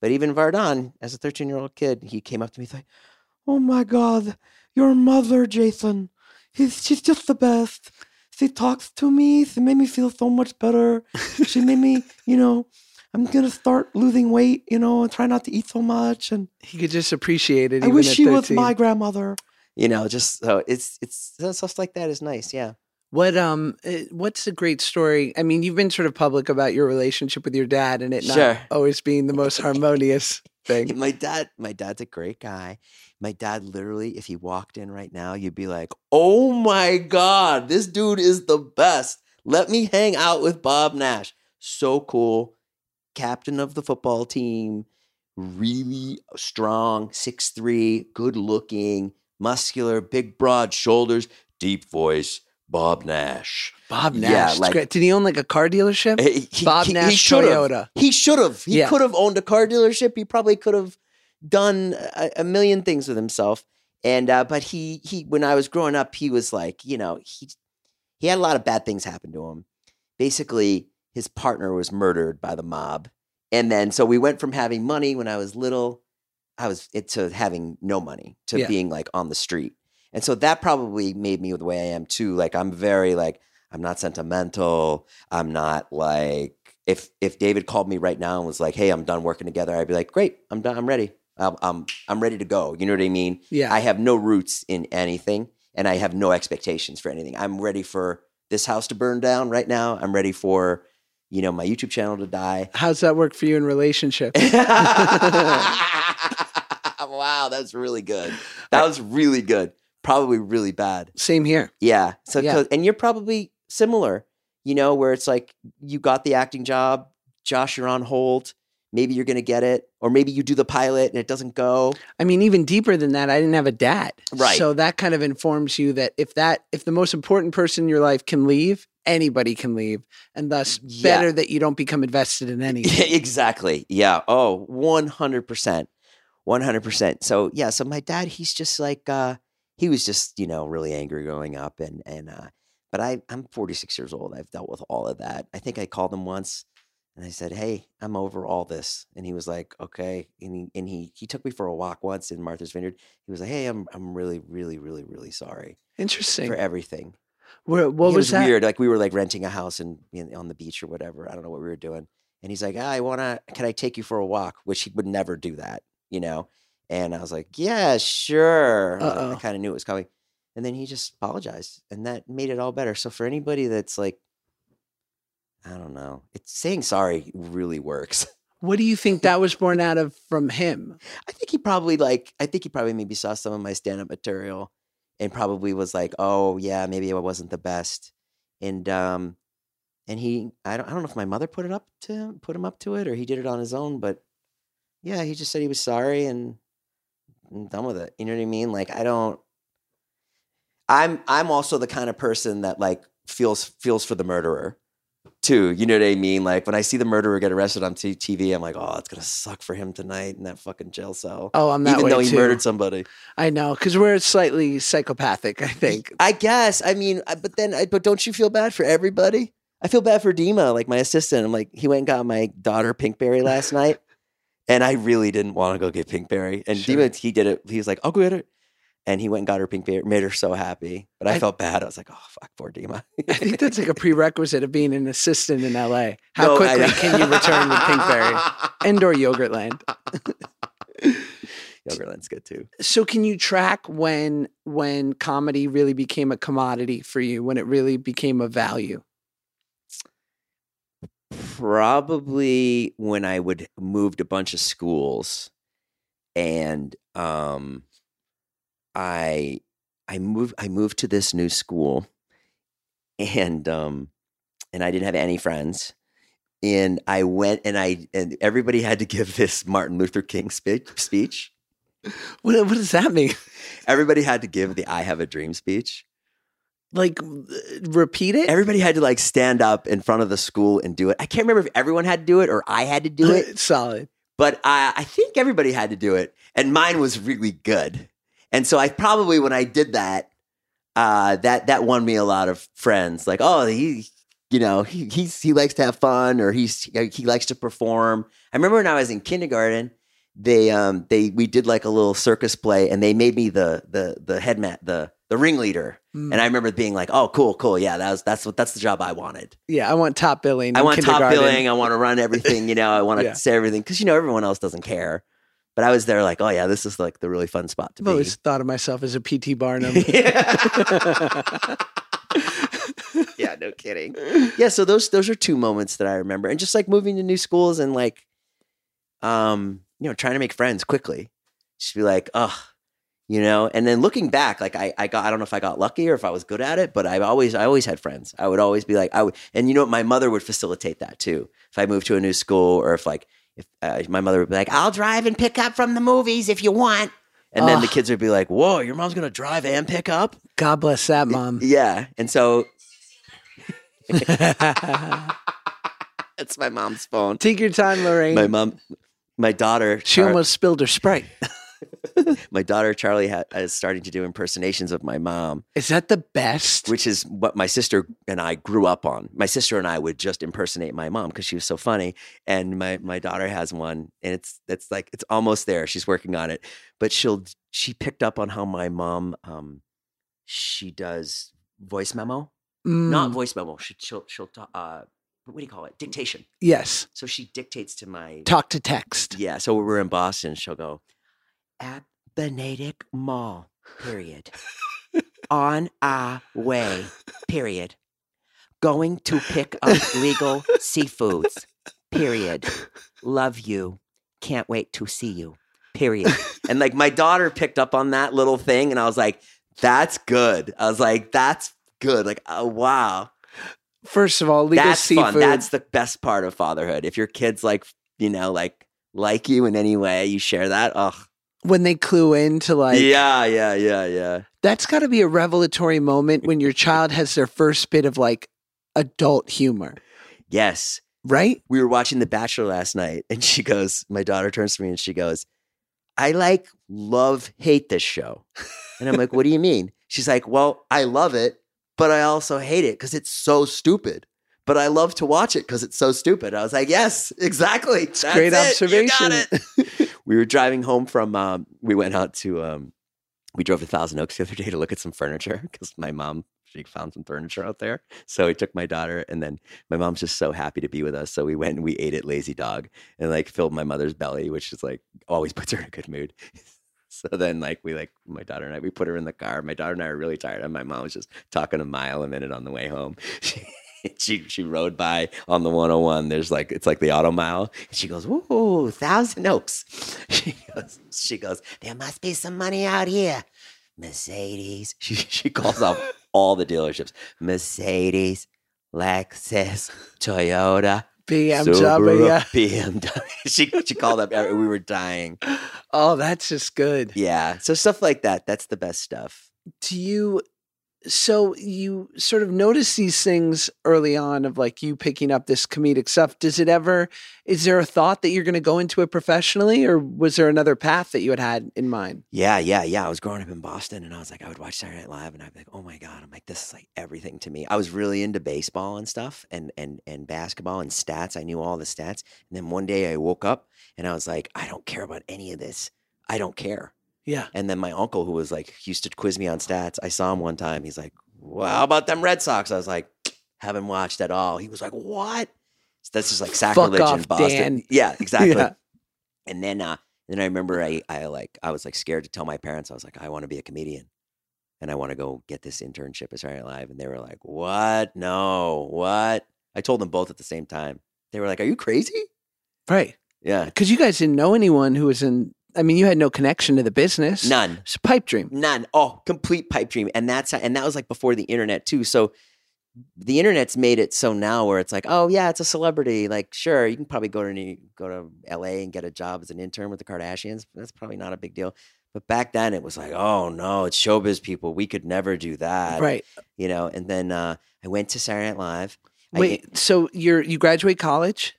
But even Vardan, as a 13 year old kid, he came up to me he's like, "Oh my God, your mother, Jason, he's she's just the best. She talks to me. She made me feel so much better. She made me, you know." I'm gonna start losing weight, you know, and try not to eat so much. And He could just appreciate it. I even wish at she was my grandmother. You know, just so it's it's stuff like that is nice. Yeah. What um, uh, what's a great story? I mean, you've been sort of public about your relationship with your dad, and it not Sure. always being the most harmonious thing. My dad, my dad's a great guy. My dad literally, if he walked in right now, you'd be like, "Oh my god, this dude is the best. Let me hang out with Bob Nash. So cool. Captain of the football team, really strong, 6'3, good looking, muscular, big broad shoulders, deep voice, Bob Nash. Bob Nash, it's like- did he own like a car dealership? He- he- Bob he- he Nash should've. Toyota. He should have. He Yeah. could have owned a car dealership. He probably could have done a, a million things with himself. And uh, but he he when I was growing up, he was like, you know, he he had a lot of bad things happen to him. Basically, his partner was murdered by the mob. And then so we went from having money when I was little, I was it to having no money, to Yeah. being like on the street. And so that probably made me the way I am too. Like I'm very like I'm not sentimental. I'm not like if if David called me right now and was like, "Hey, I'm done working together," I'd be like, "Great, I'm done. I'm ready. I'm I'm, I'm ready to go." You know what I mean? Yeah. I have no roots in anything, and I have no expectations for anything. I'm ready for this house to burn down right now. I'm ready for you know my YouTube channel to die. How's that work for you in relationships? wow, that's really good. That was really good. Probably really bad. Same here. Yeah. So, Yeah. and you're probably similar, you know, where it's like you got the acting job, Josh, you're on hold. Maybe you're going to get it, or maybe you do the pilot and it doesn't go. I mean, even deeper than that, I didn't have a dad. Right. So that kind of informs you that if that if the most important person in your life can leave, anybody can leave. And thus Yeah. better that you don't become invested in anything. exactly. Yeah. Oh, 100%. 100%. So, yeah. So, my dad, he's just like, uh, he was just, you know, really angry growing up. And, and, uh, but I, I'm 46 years old. I've dealt with all of that. I think I called him once and I said, Hey, I'm over all this. And he was like, Okay. And he, and he, he took me for a walk once in Martha's Vineyard. He was like, Hey, I'm, I'm really, really, really, really sorry Interesting. for everything. Where, what it was, that? weird. Like we were like renting a house and on the beach or whatever. I don't know what we were doing. And he's like, "Ah, I want to. Can I take you for a walk? Which he would never do that, you know. And I was like, Yeah, sure. I, like- Uh-oh. I kind of knew it was coming. And then he just apologized, and that made it all better. So for anybody that's like, I don't know, it's saying sorry really works. What do you think that was born out of from him? I think he probably like I think he probably maybe saw some of my stand up material and probably was like, "Oh, yeah, maybe I wasn't the best." And um and he I don't I don't know if my mother put it up to him, put him up to it or he did it on his own, but yeah, he just said he was sorry and, and done with it. You know what I mean? Like I don't I'm I'm also the kind of person that like feels feels for the murderer too. You know what I mean? Like when I see the murderer get arrested on t- TV, I'm like, oh, it's gonna suck for him tonight in that fucking jail cell. Oh, I'm that Even way though he too. murdered somebody. I know because we're slightly psychopathic. I think. I guess. I mean, but then, but don't you feel bad for everybody? I feel bad for Dima, like my assistant. I'm like, he went and got my daughter Pinkberry last night, and I really didn't want to go get Pinkberry. And Sure. Dima, he did it. He was like, I'll go get it. And he went and got her Pinkberry, made her so happy. But I, I- felt bad. I was like, oh, fuck, poor Dima. I think that's like a prerequisite of being an assistant in LA. How No, quickly can you return with Pinkberry and or Yogurtland? Yogurtland's good too. So can you track when when comedy really became a commodity for you, when it really became a value? probably when I would moved a bunch of schools and um I I moved I moved to this new school and um and I didn't have any friends. And I went and I and everybody had to give this Martin Luther King spe- speech. What, what does that mean? Everybody had to give the I have a dream speech. Like, repeat it? Everybody had to like stand up in front of the school and do it. I can't remember if everyone had to do it or I had to do it, Solid. but I, I think everybody had to do it. And mine was really good. And so I probably when I did that, uh, that that won me a lot of friends. Like, oh, he, you know, he he's he likes to have fun or he's he likes to perform. I remember when I was in kindergarten, they um they we did like a little circus play and they made me the the the head mat the the ringleader. Mm. And I remember being like, oh, cool, cool, yeah, that was that's what that's the job I wanted. Yeah, I want top billing. I want top billing. I want to run everything. You know, I want to Yeah. say everything because you know everyone else doesn't care. But I was there like, oh yeah, this is like the really fun spot to be. I've be. always thought of myself as a PT Barnum. yeah, no kidding. Yeah, so those those are two moments that I remember, and just like moving to new schools and like, um, you know, trying to make friends quickly. Just be like, oh, you know, and then looking back, like I, I got, I don't know if I got lucky or if I was good at it, but I always, I always had friends. I would always be like, I would, and you know, what, my mother would facilitate that too. If I moved to a new school, or if like, if uh, my mother would be like, I'll drive and pick up from the movies if you want. And then the Ugh. kids would be like, "Whoa, your mom's gonna drive and pick up." God bless that mom. Yeah, and so That's my mom's phone. Take your time, Lorraine. My mom, my daughter, she Char- almost spilled her Sprite. my daughter Charlie ha- is starting to do impersonations of my mom, Is that the best? which is what my sister and I grew up on. My sister and I would just impersonate my mom because she was so funny. And my my daughter has one, and it's it's like it's almost there. She's working on it, but she'll she picked up on how my mom um she does voice memo, not Mm, voice memo. She, she'll she'll uh what do you call it? Dictation. yes. So she dictates to my Talk to text. Yeah, so we're in Boston. She'll go at the Natick Mall. Period. On our way. Period. Going to pick up legal seafoods. Period. Love you. Can't wait to see you. Period. And like my daughter picked up on that little thing, and I was like, "That's good." I was like, "That's good." Like, oh wow, First of all, legal that's seafood. fun. That's the best part of fatherhood. If your kids like, you know, like like you in any way, you share that. Oh, when they clue into like yeah, yeah, yeah, yeah. that's got to be a revelatory moment when your child has their first bit of like adult humor, Yes. right? We were watching The Bachelor last night, and she goes, my daughter turns to me and she goes, I like, love, hate this show. And I'm like, what do you mean? She's like, well, I love it, but I also hate it because it's so stupid. But I love to watch it because it's so stupid. I was like, yes, exactly. It's great observation. we were driving home from, um, we went out to, um, we drove to Thousand Oaks the other day to look at some furniture because my mom, she found some furniture out there. So we took my daughter, and then my mom's just so happy to be with us. So we went and we ate at Lazy Dog and like filled my mother's belly, which is like always puts her in a good mood. So then, like, we like my daughter and I, we put her in the car. My daughter and I are really tired, and my mom was just talking a mile a minute on the way home. She, she rode by on the 101. There's like it's like the auto mile. She goes, "Ooh, Thousand Oaks." She goes, she goes, "There must be some money out here." Mercedes. She she calls out all the dealerships: Mercedes, Lexus, Toyota, BMW. BMW. she she called up. We were dying. Oh, that's just good. Yeah. So stuff like that. That's the best stuff. Do you so you sort of notice these things early on of like you picking up this comedic stuff. Does it ever is there a thought that you're going to go into it professionally or was there another path that you had had in mind? Yeah, yeah, yeah. I was growing up in Boston and I was like, I would watch Saturday Night Live and I'd be like, oh my God. I'm like, this is like everything to me. I was really into baseball and stuff and and and basketball and stats. I knew all the stats. And then one day I woke up and I was like, I don't care about any of this. I don't care. Yeah. And then my uncle, who was like, used to quiz me on stats, I saw him one time. He's like, well, how about them Red Sox? I was like, haven't watched at all. He was like, what? So that's just like sacrilege in off, Boston. Dan. Yeah, exactly. Yeah. And then, uh, then I remember I, I like, I was like scared to tell my parents. I was like, I want to be a comedian, and I want to go get this internship at Saturday Night Live. And they were like, what? No, what? I told them both at the same time. They were like, Are you crazy? Right. Yeah. Cuz you guys didn't know anyone who was in I mean, you had no connection to the business. None. It's a pipe dream. None. Oh, complete pipe dream. And that's and that was like before the internet too. So the internet's made it so now where it's like, oh yeah, it's a celebrity. Like, sure, you can probably go to New, go to LA and get a job as an intern with the Kardashians. That's probably not a big deal. But back then it was like, oh no, it's showbiz people. We could never do that. Right. You know, and then uh, I went to Saturday Night Live. I- Wait, so you're you graduate college?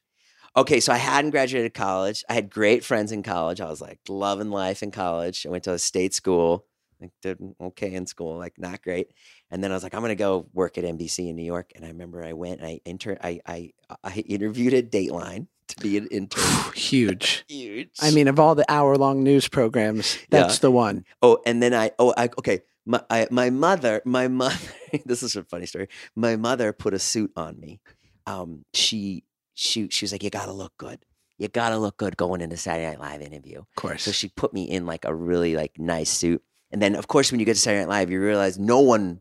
Okay, so I hadn't graduated college. I had great friends in college. I was like loving life in college. I went to a state school. Like did okay in school, like not great. And then I was like, I'm gonna go work at NBC in New York. And I remember I went and I intern I I I interviewed at Dateline to be an intern. Huge. Huge. I mean, of all the hour long news programs, that's Yeah. the one. Oh, and then I oh I okay. My I, my mother my mother this is a funny story. My mother put a suit on me. Um, she she she was like, you gotta look good. You gotta look good going into Saturday Night Live interview. Of course. So she put me in like a really like nice suit. And then of course when you get to Saturday Night Live, you realize no one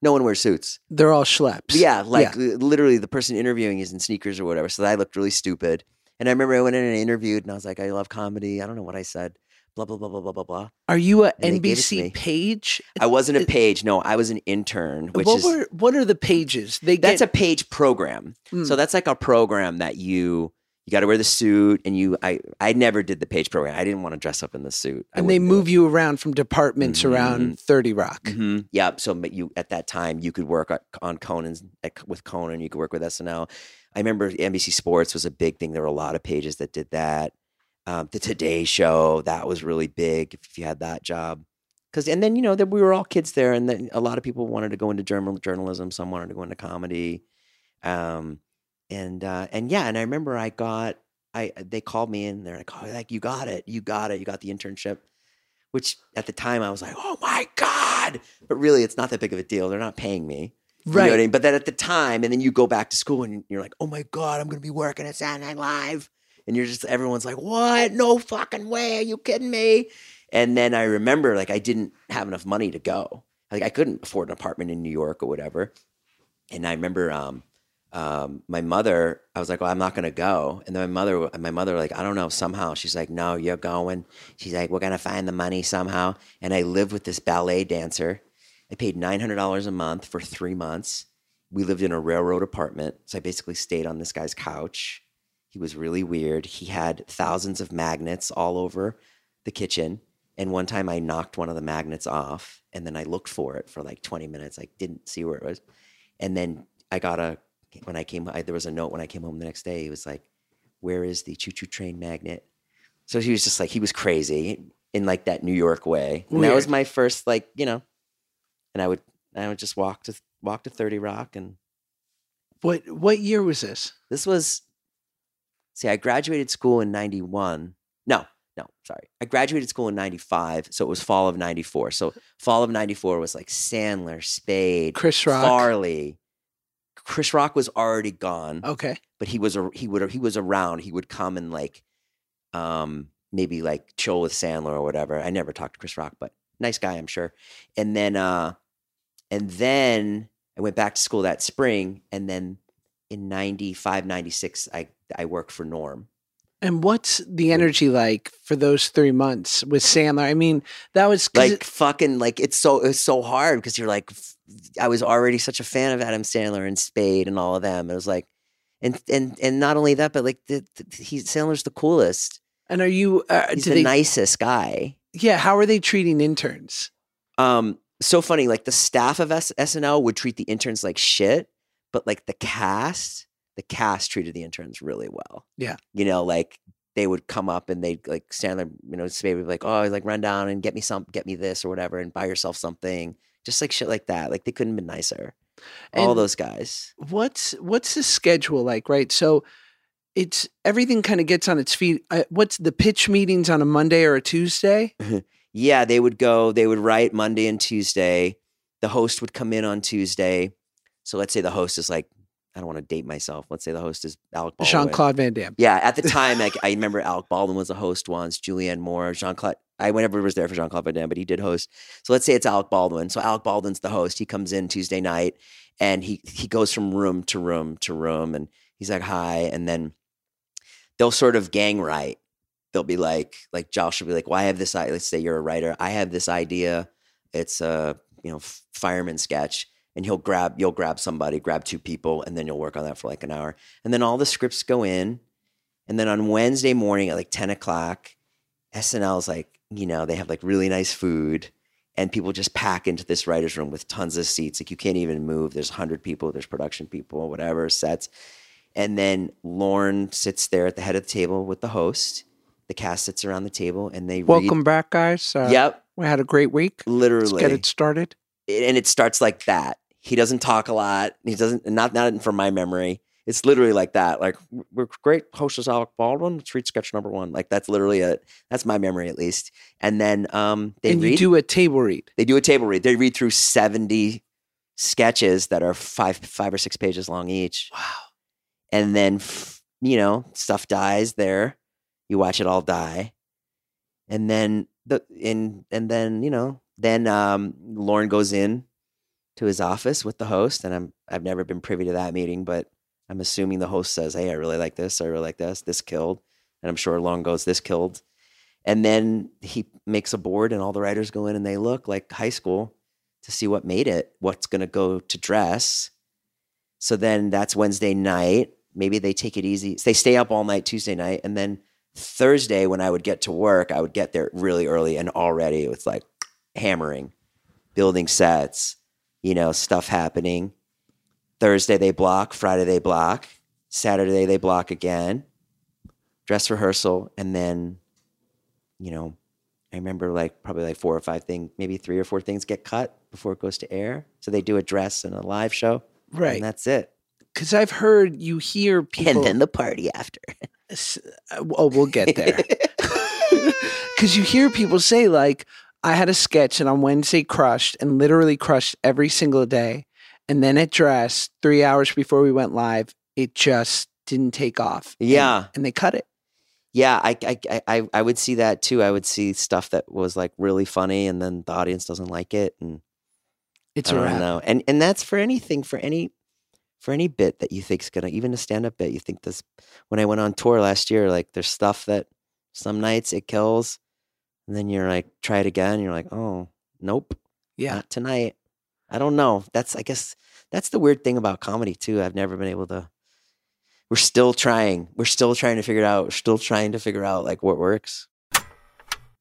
no one wears suits. They're all schleps. Yeah, like li- literally the person interviewing is in sneakers or whatever. So I looked really stupid. And I remember I went in and I interviewed and I was like, I love comedy. I don't know what I said. Blah blah blah blah blah blah blah. Are you a And they gave it to me. NBC page? I wasn't a page. No, I was an intern, which what is were what are the pages? They that's get, a page program. Mm. So that's like a program that you you got to wear the suit and you I I never did the page program. I didn't want to dress up in the suit. And they wouldn't do it. move you around from departments Mhm. around Thirty Rock. hmm Yeah. So you at that time you could work on Conan's with Conan. You could work with SNL. I remember NBC Sports was a big thing. There were a lot of pages that did that. Um, the Today Show that was really big. If you had that job, because and then you know that we were all kids there, and then a lot of people wanted to go into journal journalism. Some wanted to go into comedy. Um, and uh, and yeah, and I remember I got I they called me in. They're like, "Oh, like you got it, you got it, you got the internship." Which at the time I was like, "Oh my god!" But really, it's not that big of a deal. They're not paying me, You know Right. I mean? But then at the time, and then you go back to school and you're like, "Oh my god, I'm going to be working at Saturday Night Live," and you're just everyone's like, "What? No fucking way! Are you kidding me?" And then I remember like I didn't have enough money to go. Like I couldn't afford an apartment in New York or whatever. And I remember um, um, my mother. I was like, "Well, I'm not going to go." And then my mother, my mother, like, I don't know. Somehow she's like, "No, you're going." She's like, "We're going to find the money somehow." And I lived with this ballet dancer. I paid nine hundred dollars a month for three months. We lived in a railroad apartment, so I basically stayed on this guy's couch. He was really weird. He had thousands of magnets all over the kitchen. And one time I knocked one of the magnets off and then I looked for it for like 20 minutes. I didn't see where it was. And then I got a, when I came, I, there was a note when I came home the next day. He was like, Where is the choo choo train magnet? So he was just like, he was crazy in like that New York way. And that was my first, like, you know, and I would, I would just walk to, walk to 30 Rock. And What what year was this? this was, see, I graduated school in 91. No, no, sorry. I graduated school in 95. So it was fall of 94. So fall of 94 was like Sandler, Spade, Chris Rock. Farley. Chris Rock was already gone, Okay. but he was a, he would he was around. He would come and like, um, maybe like chill with Sandler or whatever. I never talked to Chris Rock, but nice guy, I'm sure. And then, uh, and then I went back to school that spring, and then in 95, 96, I I worked for Norm. And what's the energy like for those three months with Sandler? I mean, that was like it- fucking like it's so it's so hard because you're like I was already such a fan of Adam Sandler and Spade and all of them. It was like, and and and not only that, but like the, the he Sandler's the coolest. and are you? Uh, He's the they? nicest guy. Yeah. How are they treating interns? Um, so funny. Like the staff of S- SNL would treat the interns like shit, but like the cast, the cast treated the interns really well. Yeah. you know, like they would come up and they'd like stand there, you know, Spade would be like, oh, like run down and get me some, get me this or whatever, and buy yourself something, just like shit like that. Like they couldn't have been nicer. All those guys. What's what's the schedule like? Right. So it's everything kind of gets on its feet. Uh, what's the pitch meetings on a Monday or a Tuesday? Yeah, they would go, they would write Monday and Tuesday. The host would come in on Tuesday. So let's say the host is like, I don't want to date myself. Let's say the host is Alec Baldwin. Jean Claude Van Damme. Yeah, at the time, like I remember Alec Baldwin was a host once, Julianne Moore, Jean Claude. I whenever was there for Jean Claude Van Damme, but he did host. So let's say it's Alec Baldwin. So Alec Baldwin's the host. He comes in Tuesday night, and he he goes from room to room to room, and he's like hi, and then they'll sort of gang write they'll be like, like Josh will be like, "Well, I have this. Let's say you're a writer. I have this idea. It's a you know fireman sketch." And he'll grab, you'll grab somebody, grab two people, and then you'll work on that for like an hour. And then all the scripts go in. And then on Wednesday morning at like 10 o'clock, SNL is like, you know, they have like really nice food and people just pack into this writer's room with tons of seats. Like you can't even move. There's 100 people, there's production people, whatever, sets. And then Lorne sits there at the head of the table with the host. The cast sits around the table and they Welcome back, guys. Uh. Yep, We had a great week. Let's literally. get it started. and it starts like that. He doesn't talk a lot. He doesn't not not from my memory. It's literally like that. Like we're great. Host is Alec Baldwin. Let's read sketch number one. Like that's literally it. That's my memory at least. And then um, they and read. you do a table read. they do a table read. They read through seventy sketches that are five five or six pages long each. Wow. And then you know stuff dies there. You watch it all die, and then the and and then you know then um, Lorne goes in to his office with the host, and I'm I've never been privy to that meeting, but I'm assuming the host says, "Hey, I really like this. I really like this. This killed," and I'm sure Lorne goes, "This killed," and then he makes a board, and all the writers go in and they look like high school to see what made it, what's going to go to dress. So then that's Wednesday night. Maybe they take it easy. They stay up all night Tuesday night, and then Thursday when I would get to work, I would get there really early, and already it's like hammering, building sets, you know, stuff happening. Thursday they block, Friday they block, Saturday they block again, dress rehearsal, and then, you know, I remember like probably like four or five things, maybe three or four things get cut before it goes to air. So they do a dress and a live show, Right. and that's it. Because I've heard you hear people. And then the party after. S- uh, oh, we'll get there. Because you hear people say, like, I had a sketch and on Wednesday crushed and literally crushed every single day. And then at dress, three hours before we went live, it just didn't take off. Yeah. And, they cut it. Yeah, I, I I- I would see that too. I would see stuff that was like really funny, and then the audience doesn't like it, and It's I a don't wrap. know. And and that's for anything, for any for any bit that you think's gonna, even a stand up bit. You think this. When I went on tour last year, like there's stuff that some nights it kills, and then you're like try it again. You're like, oh nope, Yeah. not tonight. I don't know. That's I guess that's the weird thing about comedy too. I've never been able to. We're still trying. We're still trying to figure it out. We're still trying to figure out like what works.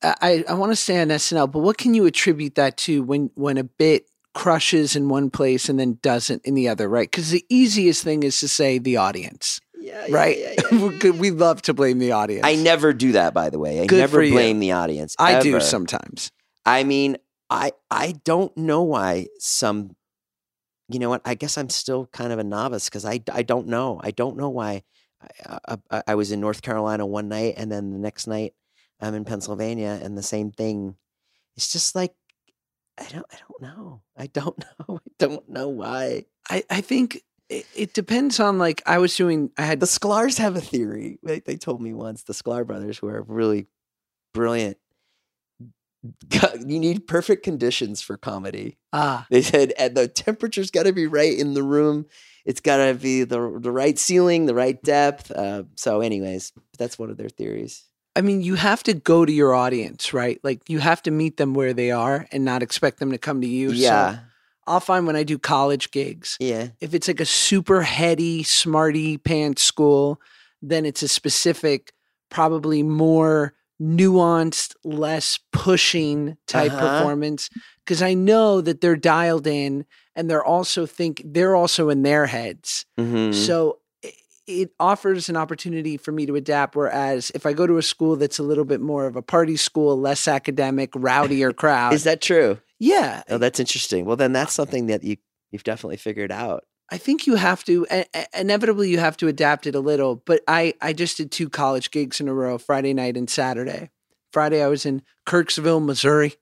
I, I want to stay on SNL, but what can you attribute that to when when a bit crushes in one place and then doesn't in the other, right? Because the easiest thing is to say the audience, Yeah, right? We're good- we love to blame the audience. I never do that, by the way. I Good never for you. blame the audience. I do sometimes. I mean, I I don't know why some. You know what? I guess I'm still kind of a novice because I I don't know. I don't know why. I, I, I- I was in North Carolina one night, and then the next night I'm in Pennsylvania, and the same thing. It's just like I don't I don't know. I don't know. I don't know why. I, I think it, it depends on like I was doing. I had The Sklars have a theory. They, they told me once the Sklar brothers, who are really brilliant, you need perfect conditions for comedy. ah They said, and the temperature's got to be right in the room. It's got to be the the right ceiling, the right depth. Uh, so, anyways, that's one of their theories. I mean, you have to go to your audience, right? Like you have to meet them where they are and not expect them to come to you. Yeah, So I'll find when I do college gigs, yeah, if it's like a super heady, smarty pants school, then it's a specific, probably more nuanced, less pushing type Uh-huh. performance. Cause I know that they're dialed in and they're also think they're also in their heads. Mhm. So it offers an opportunity for me to adapt. Whereas if I go to a school that's a little bit more of a party school, less academic, rowdier crowd, Is that true? yeah, Oh, that's interesting. Well, then that's something that you you've definitely figured out. I think you have to inevitably you have to adapt it a little. But I I just did two college gigs in a row, Friday night and Saturday. Friday I was in Kirksville, Missouri,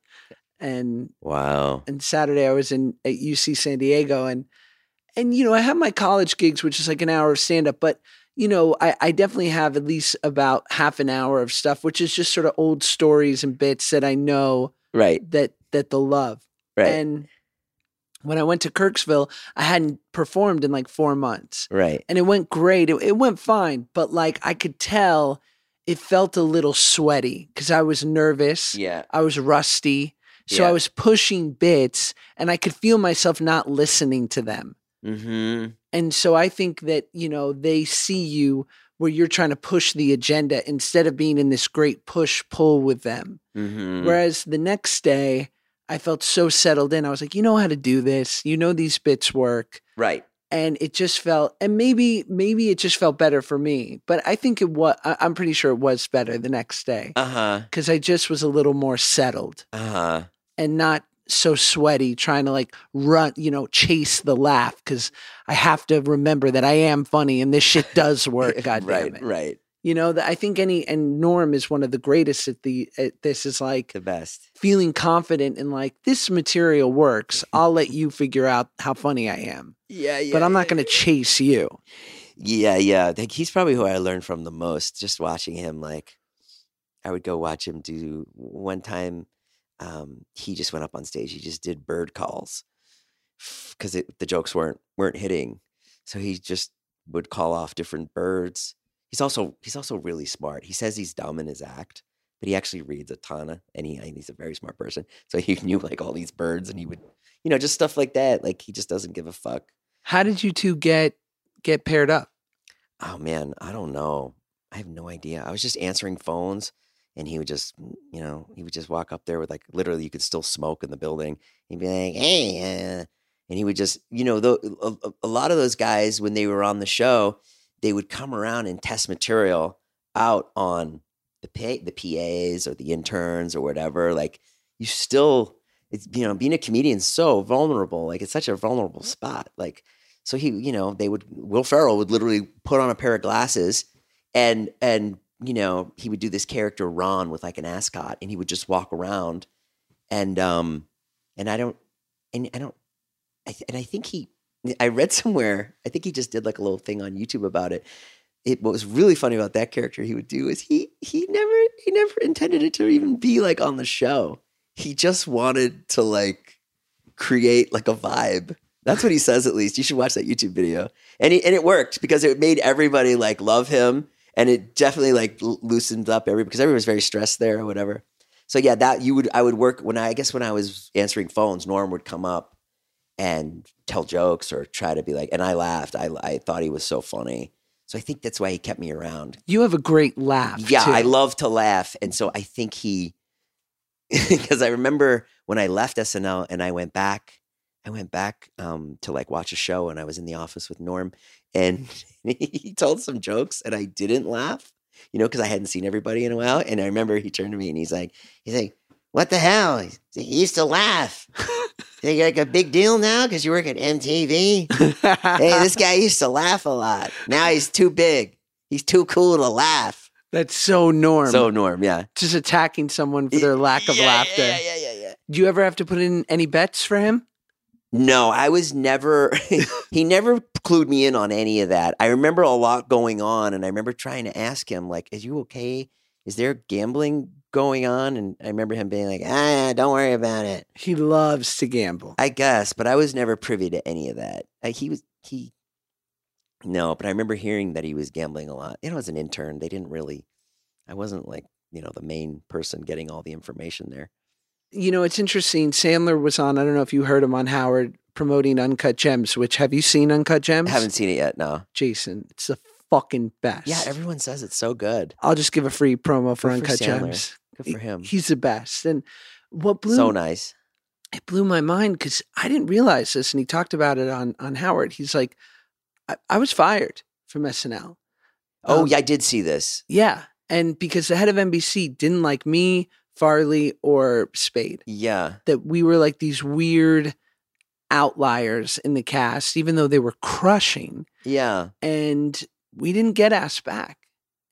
and Wow. and Saturday I was in at UC San Diego and and you know I have my college gigs which is like an hour of stand up but you know I, I definitely have at least about half an hour of stuff which is just sort of old stories and bits that I know Right. that that they'll love Right. and when I went to Kirksville I hadn't performed in like four months right. and it went great it, it went fine but like I could tell it felt a little sweaty because I was nervous. Yeah. I was rusty. So I was pushing bits and I could feel myself not listening to them. Mm-hmm. And so I think that, you know, they see you where you're trying to push the agenda instead of being in this great push pull with them. Mm-hmm. Whereas the next day, I felt so settled in. I was like, you know how to do this. You know these bits work. Right. And it just felt, and maybe, maybe it just felt better for me. But I think it was, I'm pretty sure it was better the next day Uh-huh. because I just was a little more settled Uh-huh. and not so sweaty trying to like run, you know, chase the laugh because I have to remember that I am funny and this shit does work. God right, damn it. right. You know, that I think any, and Norm is one of the greatest at the, at this is like, The best. feeling confident in like this material works. I'll let you figure out how funny I am, Yeah, yeah. but I'm not going to chase you. Yeah, yeah. Like he's probably who I learned from the most. Just watching him, like I would go watch him do. One time, um, he just went up on stage. He just did bird calls because the jokes weren't weren't hitting. So he just would call off different birds. He's also he's also really smart. He says he's dumb in his act, but he actually reads a ton of, and he and he's a very smart person. So he knew like all these birds, and he would, you know, just stuff like that. Like he just doesn't give a fuck. How did you two get get paired up? Oh man, I don't know. I have no idea. I was just answering phones and he would just, mm, you know, he would just walk up there with like literally you could still smoke in the building. He'd be like, "Hey," uh, and he would just, you know, tho- a, a- lot of those guys when they were on the show, they would come around and test material out on the pay, the PAs or the interns or whatever. Like you still, it's you know, being a comedian is so vulnerable. Like it's such a vulnerable spot. Like so he, you know, they would Will Ferrell would literally put on a pair of glasses and and you know, he would do this character Ron with like an ascot and he would just walk around and um and I don't and I don't I th- and I think he I read somewhere, I think he just did like a little thing on YouTube about it. It what was really funny about that character he would do is he he never he never intended it to even be like on the show. He just wanted to like create like a vibe. That's what he says at least. You should watch that YouTube video. And he, and it worked because it made everybody like love him and it definitely like loosened up every because everyone was very stressed there or whatever. So yeah, that you would I would work when I, I guess when I was answering phones, Norm would come up and tell jokes or try to be like and I laughed. I I thought he was so funny. So I think that's why he kept me around. You have a great laugh. Yeah, too. I love to laugh. And so I think he, because I remember when I left SNL and I went back, I went back um, to like watch a show and I was in the office with Norm and he told some jokes and I didn't laugh, you know, because I hadn't seen everybody in a while. And I remember he turned to me and he's like, he's like, what the hell? You used to laugh. Think like a big deal now because you work at MTV? hey, this guy used to laugh a lot. Now he's too big. He's too cool to laugh. That's so Norm. So Norm, yeah. just attacking someone for their lack of Yeah, laughter. Yeah, yeah, yeah, yeah. Do you ever have to put in any bets for him? No, I was never. he never clued me in on any of that. I remember a lot going on, and I remember trying to ask him, like, "Is you okay? Is there gambling going on?" And I remember him being like, "Ah, don't worry about it." He loves to gamble. I guess, but I was never privy to any of that. Uh, he was he. No, but I remember hearing that he was gambling a lot. You know, as an intern, they didn't really. I wasn't like you know the main person getting all the information there. You know, it's interesting. Sandler was on, I don't know if you heard him on Howard promoting Uncut Gems, which have you seen Uncut Gems? I haven't seen it yet. No. Jason, it's the fucking best. Yeah, everyone says it's so good. I'll just give a free promo for Good Uncut. Gems. Good for him. He's the best. And what blew so nice. it blew my mind because I didn't realize this, and he talked about it on on Howard. He's like, I, I was fired from SNL. Oh, Um, yeah, I did see this. Yeah, and because the head of NBC didn't like me, Farley, or Spade, Yeah. that we were like these weird outliers in the cast, even though they were crushing, Yeah. and we didn't get asked back.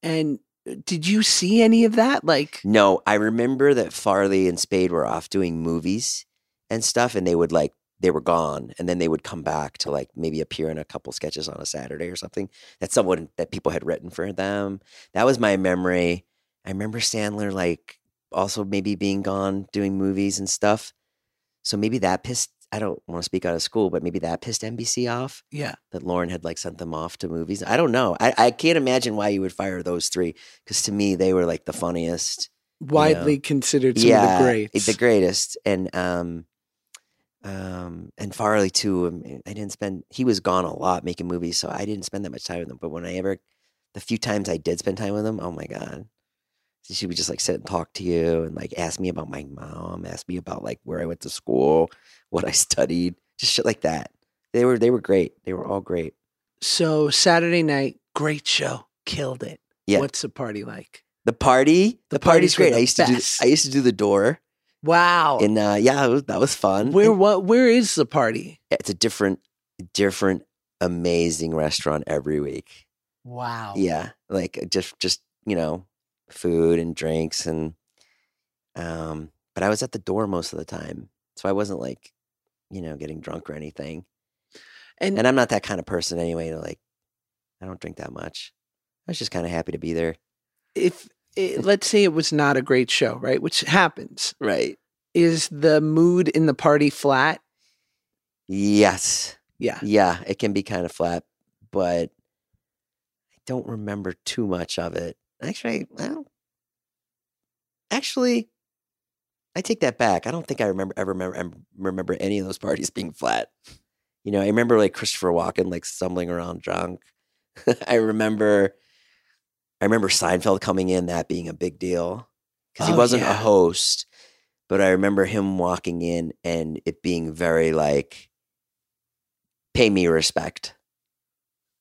And uh, did you see any of that? Like, No, I remember that Farley and Spade were off doing movies and stuff, and they would like, they were gone, and then they would come back to like maybe appear in a couple sketches on a Saturday or something that someone that people had written for them. That was my memory. I remember Sandler like also maybe being gone doing movies and stuff. So maybe that pissed. I don't want to speak out of school, but maybe that pissed NBC off Yeah. that Lorne had like sent them off to movies. I don't know. I, I can't imagine why you would fire those three because to me they were like the funniest. Widely considered some yeah, of the greats. the greatest. And um, um, and Farley too. um, I didn't spend. He was gone a lot making movies, so I didn't spend that much time with him. But when I ever, the few times I did spend time with him, oh my god, she would just like sit and talk to you and like ask me about my mom, ask me about like where I went to school, what I studied, just shit like that. They were they were great. They were all great. so Saturday night, great show. Killed it. Yeah. What's the party like? The party, The the, party's great. the I used to do. I used to do the door, Wow. and uh, yeah, was, that was fun. where And what where is the party? it's a different, different, amazing restaurant every week. Wow. Yeah, like just just you know, food and drinks and um. But I was at the door most of the time, so I wasn't like, you know, getting drunk or anything. And, And I'm not that kind of person anyway. To like, I don't drink that much. I was just kind of happy to be there. if it, let's say it was not a great show, right? Which happens. Right. Is the mood in the party flat? Yes. Yeah. Yeah, it can be kind of flat, but I don't remember too much of it. Actually, well, actually, I take that back. I don't think I remember ever remember em- remember any of those parties being flat. You know, I remember like Christopher Walken like stumbling around drunk. I remember, I remember Seinfeld coming in, that being a big deal because he Oh, wasn't yeah. a host, but I remember him walking in and it being very like, pay me respect.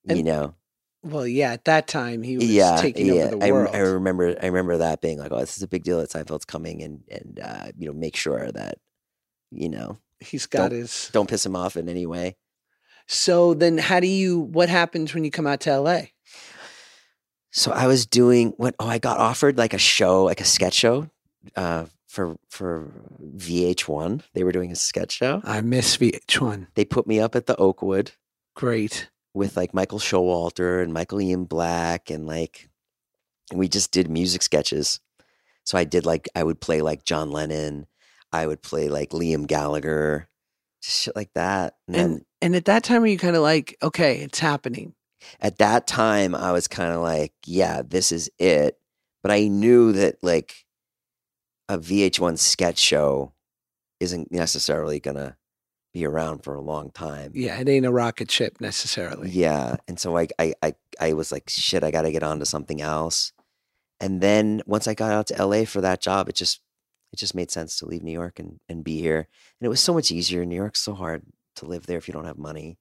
you know, Well, yeah. At that time, he was yeah, taking yeah. over the I, world. I remember, I remember that being like, oh, this is a big deal that Seinfeld's coming and and uh, you know, make sure that you know, He's got don't- his. don't piss him off in any way. So then, how do you? What happens when you come out to LA? So I was doing what? Oh, I got offered like a show, like a sketch show, uh, for for VH1. They were doing a sketch show. I miss VH1. They put me up at the Oakwood Great. With like Michael Showalter and Michael Ian Black, and like, and we just did music sketches. So I did like I would play like John Lennon, I would play like Liam Gallagher, shit like that. And, then And and at that time, are you kind of like, okay, it's happening? at that time I was kind of like, yeah, this is it. But I knew that like a VH1 sketch show isn't necessarily gonna be around for a long time. Yeah, it ain't a rocket ship necessarily. Yeah. And so I I I, I was like, shit, I gotta get on to something else. And then once I got out to LA for that job, it just it just made sense to leave New York and, and be here. And it was so much easier. New York's so hard to live there if you don't have money.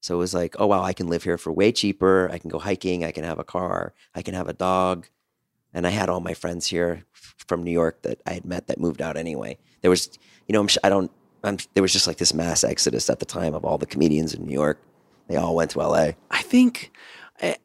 So it was like, oh wow, I can live here for way cheaper. I can go hiking, I can have a car, I can have a dog. And I had all my friends here f- from New York that I had met that moved out anyway. There was, you know, I'm, sh- I don't, I'm, there was just like this mass exodus at the time of all the comedians in New York. They all went to LA. I think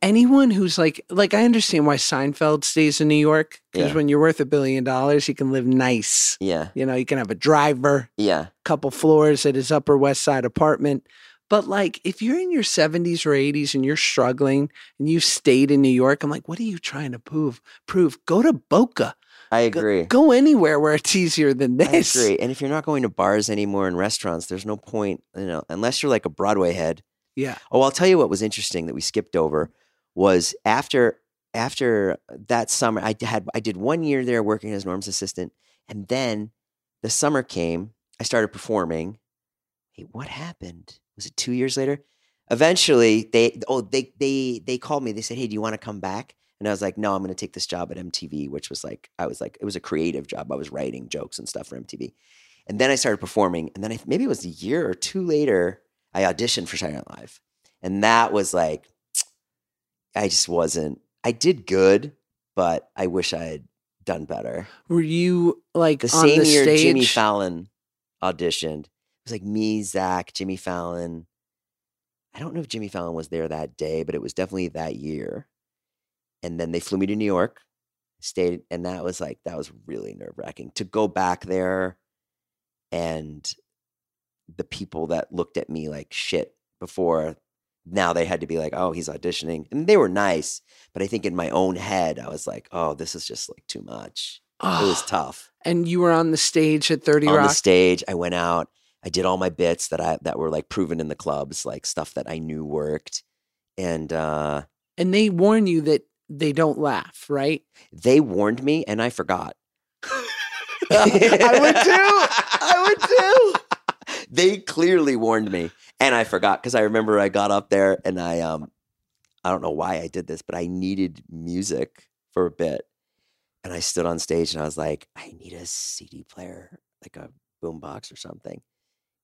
anyone who's like, like, I understand why Seinfeld stays in New York because Yeah. when you're worth a billion dollars, you can live nice. Yeah. You know, you can have a driver, Yeah. couple floors at his Upper West Side apartment. But like, if you're in your 70s or 80s and you're struggling and you've stayed in New York, I'm like, what are you trying to prove? Prove? Go to Boca. I agree. Go, anywhere where it's easier than I this. agree. And if you're not going to bars anymore and restaurants, there's no point, you know, unless you're like a Broadway head. Yeah. Oh, I'll tell you what was interesting that we skipped over was after after that summer, I had I did one year there working as Norm's assistant, and then the summer came. I started performing. Hey, what happened? Was it two years later? Eventually, they oh they they they called me. They said, "Hey, do you want to come back?" And I was like, "No, I'm going to take this job at MTV," which was like I was like it was a creative job. I was writing jokes and stuff for MTV. And then I started performing, and then I, maybe it was a year or two later, I auditioned for Saturday Night Live, and that was like, I just wasn't. I did good, but I wish I had done better. Were you like The on same the year stage? Jimmy Fallon auditioned, it was like me, Zach, Jimmy Fallon. I don't know if Jimmy Fallon was there that day, but it was definitely that year. And then they flew me to New York, stayed, and that was like that was really nerve wracking to go back there, and the people that looked at me like shit before now they had to be like, oh, he's auditioning, and they were nice, but I think in my own head I was like, oh, this is just like too much. It was Oh, tough And you were on the stage at 30 on Rock. the stage. I went out. I did all my bits that I that were like proven in the clubs, like stuff that I knew worked. And uh And they warn you that they don't laugh, right? they warned me and I forgot. I would too. I would too. they clearly warned me and I forgot because I remember I got up there and I um I don't know why I did this, but I needed music for a bit. And I stood on stage and I was like, I need a CD player, like a boombox or something.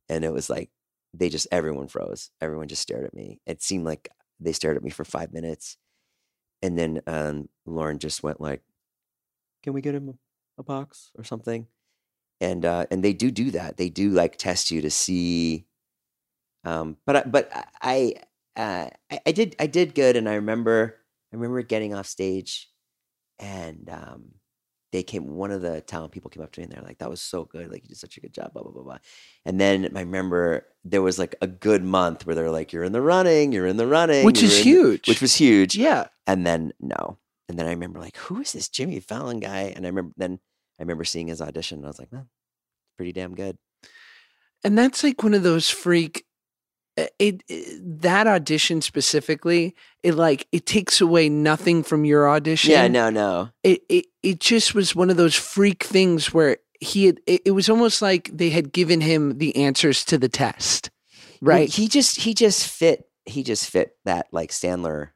And it was like they just everyone froze. Everyone just stared at me. It seemed like they stared at me for five minutes. And then um, Lorne just went like, "Can we get him a, a box or something?" And uh, and they do do that. They do like test you to see. Um, but I, but I uh, I I did I did good, and I remember I remember getting off stage, and um, they came. One of the talent people came up to me and they're like, "That was so good! Like you did such a good job." Blah blah blah blah. And then I remember there was like a good month where they're like, "You're in the running. You're in the running," Which is in the-" huge. which was huge. Yeah. And then no. And then I remember like, who is this Jimmy Fallon guy? And I remember then I remember seeing his audition and I was like, man, pretty damn good. And that's like one of those freak Uh, it, it that audition specifically, it like it takes away nothing from your audition. Yeah, no, no. It it it just was one of those freak things where he had it, it was almost like they had given him the answers to the test. Right. He just he just fit he just fit that like Sandler.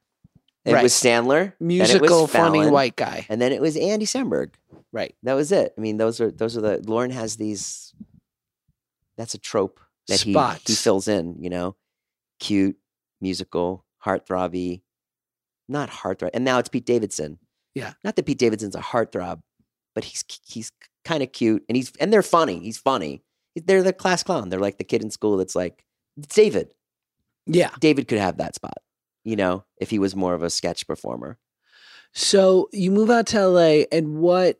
It Right. was Sandler. it was Musical funny Fallon, white guy. And then it was Andy Samberg. Right. That was it. I mean, those are those are the Lorne has these that's a trope that he he fills in, you know. Cute, musical, heartthrobby, not heartthrob. And now it's Pete Davidson. Yeah. Not that Pete Davidson's a heartthrob, but he's he's kind of cute and he's and they're funny. He's funny. They're the class clown. They're like the kid in school that's like it's David. Yeah. David could have that spot, you know, if he was more of a sketch performer. So you move out to LA and what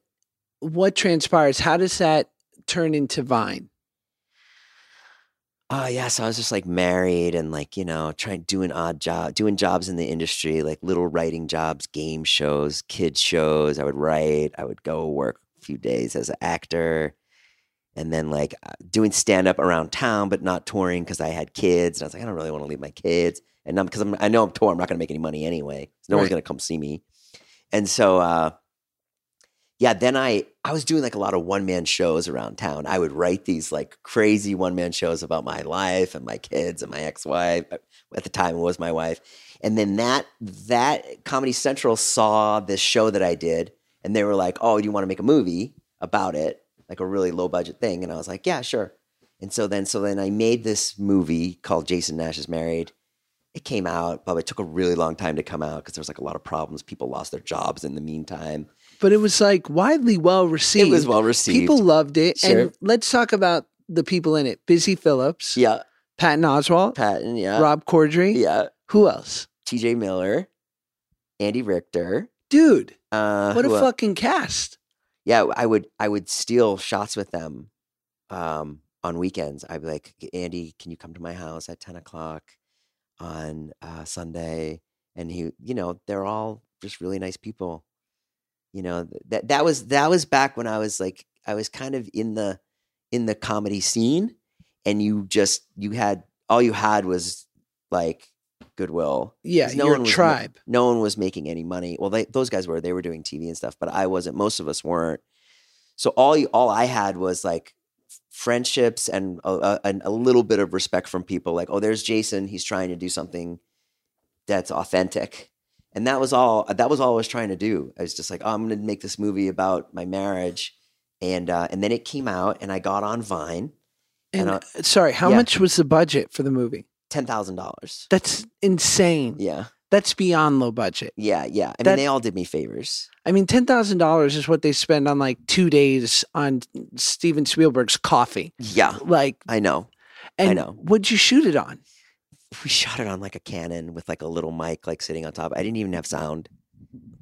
what transpires? How does that turn into Vine? Oh yeah, so I was just like married and like you know trying doing odd job, doing jobs in the industry, like little writing jobs, game shows, kid shows. I would write. I would go work a few days as an actor, and then like uh, doing stand up around town, but not touring because I had kids. And I was like, I don't really want to leave my kids, and I'm because I'm I know I'm touring, I'm not going to make any money anyway. So no one's going to come see me, and so uh, yeah, then I I was doing like a lot of one man shows around town. I would write these like crazy one man shows about my life and my kids and my ex wife. At the time, it was my wife. And then that that Comedy Central saw this show that I did, and they were like, "Oh, do you want to make a movie about it? Like a really low budget thing?" And I was like, "Yeah, sure." And so then so then I made this movie called Jason Nash is Married. It came out, but it took a really long time to come out because there was like a lot of problems. People lost their jobs in the meantime. But it was like widely well received. It was well received. People loved it. Sure. And let's talk about the people in it. Busy Phillips, yeah, Patton Oswalt, Patton, yeah, Rob Corddry. yeah, Who else? T.J. Miller, Andy Richter. Dude, Uh, what a who el- fucking cast. yeah, I would I would steal shots with them um, on weekends. I'd be like, Andy, can you come to my house at ten o'clock on uh, Sunday? And he, you know, they're all just really nice people. You know, that that was that was back when I was like I was kind of in the in the comedy scene, and you just you had all you had was like goodwill. Yeah, no your one was tribe. no one was making any money. Well, they, those guys were. They were doing TV and stuff, but I wasn't. Most of us weren't. So all you, all I had was like friendships and a, a, and a little bit of respect from people. Like, oh, there's Jason. He's trying to do something that's authentic, and that was all. That was all I was trying to do. I was just like, oh, I'm going to make this movie about my marriage, and uh, and then it came out, and I got on Vine, And and, uh, sorry, how yeah. much was the budget for the movie? ten thousand dollars. That's insane. Yeah, That's beyond low budget. yeah, yeah. I That- mean, they all did me favors. I mean, ten thousand dollars is what they spend on like two days on Steven Spielberg's coffee. Yeah, Like, I know. and know. what'd you shoot it on? We shot it on like a Canon with like a little mic like sitting on top. I didn't even have sound.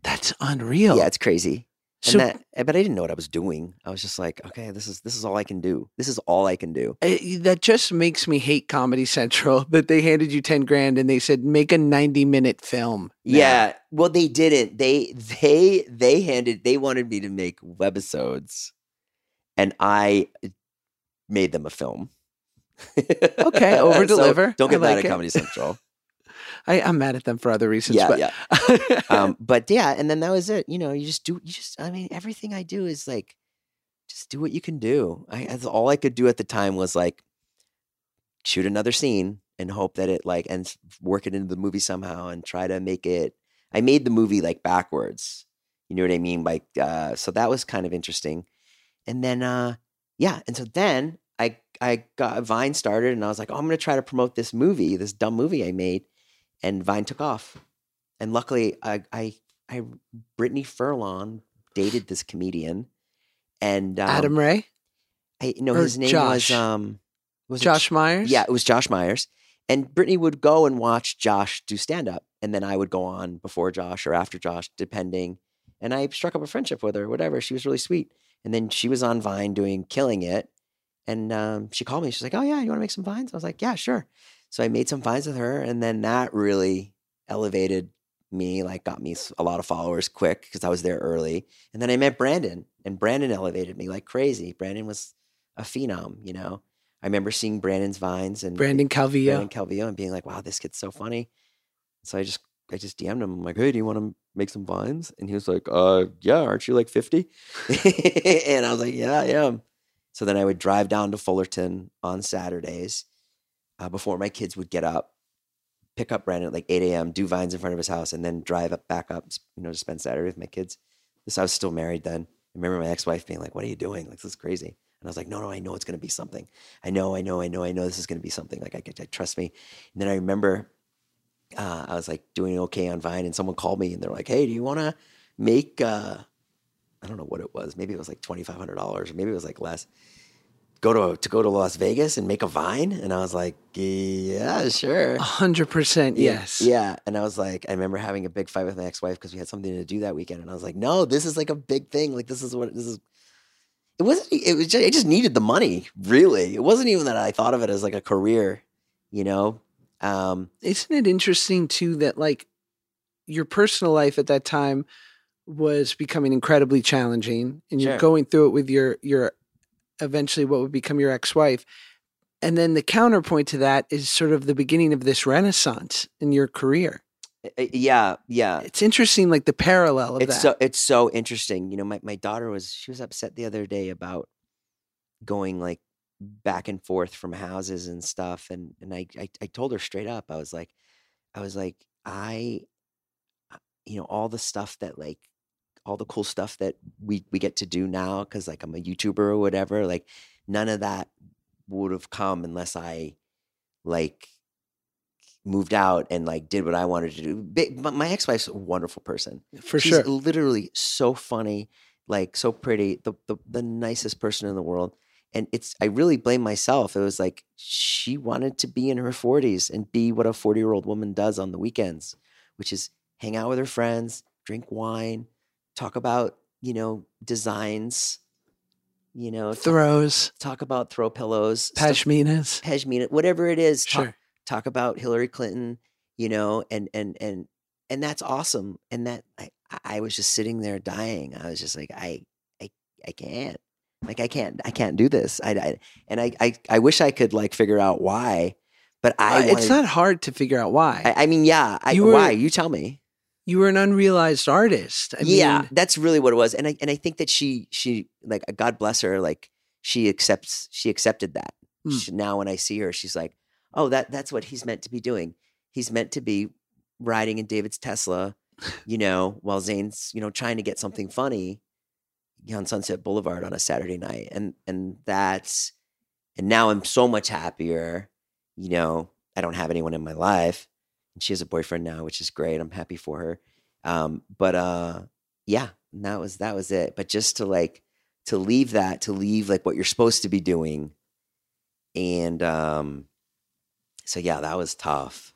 That's unreal. Yeah, it's crazy. So- and that, eh, but I didn't know what I was doing. I was just like, okay, this is this is all I can do. This is all I can do. Uh, that just makes me hate Comedy Central that they handed you 10 grand and they said, make a 90 minute film. now." Yeah. Well, they didn't. They they they handed they wanted me to make webisodes, and I made them a film. Okay, over So deliver. don't I get mad like at it. Comedy Central. I, I'm mad at them for other reasons. yeah, but yeah. um, but yeah, and then that was it. You know, you just do. You just. I mean, everything I do is like, just do what you can do. I that's all I could do at the time was like, shoot another scene and hope that it like and work it into the movie somehow and try to make it. I made the movie like backwards. You know what I mean? Like, uh, so that was kind of interesting. And then, uh, yeah, and so then I I got Vine started, and I was like, oh, I'm gonna try to promote this movie, this dumb movie I made, and Vine took off. And luckily, I I, I Brittany Furlong dated this comedian, and um, Adam Ray, I no, or his name Josh? was um was Josh J- Myers. Yeah, it was Josh Myers. And Brittany would go and watch Josh do stand up, and then I would go on before Josh or after Josh, depending. And I struck up a friendship with her, whatever. She was really sweet. And then she was on Vine doing killing it, and um, she called me. She's like, "Oh yeah, you want to make some vines?" I was like, "Yeah, sure." So I made some vines with her, and then that really elevated me, like got me a lot of followers quick because I was there early. And then I met Brandon, and Brandon elevated me like crazy. Brandon was a phenom, you know. I remember seeing Brandon's vines and Brandon Calvillo. Brandon Calvillo and being like, "Wow, this kid's so funny." So I just I just DM'd him. I'm like, "Hey, do you want to make some vines?" And he was like, "Uh, yeah. Aren't you like 50?" and I was like, "Yeah, I am." So then I would drive down to Fullerton on Saturdays uh, before my kids would get up, pick up Brandon at like 8 a.m., do vines in front of his house, and then drive up back up, you know, to spend Saturday with my kids. This I was still married then. I remember my ex-wife being like, "What are you doing? Like this is crazy." And I was like, "No, no, I know it's going to be something. I know, I know, I know, I know this is going to be something. Like I, I trust me." And then I remember uh, I was like doing okay on Vine, and someone called me and they're like, "Hey, do you want to make?" Uh, I don't know what it was. Maybe it was like twenty five hundred dollars, or maybe it was like less. Go to to go to Las Vegas and make a Vine, and I was like, "Yeah, sure." A hundred percent. Yes. Yeah. And I was like, I remember having a big fight with my ex wife because we had something to do that weekend. And I was like, no, this is like a big thing. Like, this is what this is. It wasn't, it was just, I just needed the money, really. It wasn't even that I thought of it as like a career, you know? Um, Isn't it interesting too that like your personal life at that time was becoming incredibly challenging and you're Sure. going through it with your your eventually what would become your ex-wife. And then the counterpoint to that is sort of the beginning of this renaissance in your career. yeah, yeah. It's interesting like the parallel of It's that. so, it's so interesting. You know, my, my daughter was, she was upset the other day about going like back and forth from houses and stuff. And, and I, I, I told her straight up, I was like, I was like, I, you know, all the stuff that like, all the cool stuff that we, we get to do now, cause like I'm a YouTuber or whatever, like none of that would have come unless I like moved out and like did what I wanted to do. My, my ex-wife's a wonderful person. for She's sure. literally so funny, like so pretty, the, the the nicest person in the world. And it's I really blame myself. It was like she wanted to be in her 40s and be what a 40-year-old woman does on the weekends, which is hang out with her friends, drink wine, talk about, you know, designs, you know, Throws, talk about throw pillows, stuff- pashminas. pashmina, whatever it is. Talk, Sure. talk about Hillary Clinton, you know, and and and and that's awesome. And that I, I was just sitting there dying. I was just like, I I I can't. Like I can't I can't do this. I, I and I, I I wish I could like figure out why, but I Uh, it's not hard to figure out why. I, I mean, yeah. I, You were- why? You tell me. You were an unrealized artist. I yeah, mean, that's really what it was. And I and I think that she she like God bless her. Like she accepts she accepted that. Mm. She, now when I see her, she's like, oh, that that's what he's meant to be doing. He's meant to be riding in David's Tesla, you know, while Zane's you know trying to get something funny on Sunset Boulevard on a Saturday night, and and that's and now I'm so much happier. You know, I don't have anyone in my life, and she has a boyfriend now, which is great. I'm happy for her. Um, but uh, yeah, that was that was it. But just to like to leave that, to leave like what you're supposed to be doing, and um, so yeah, that was tough.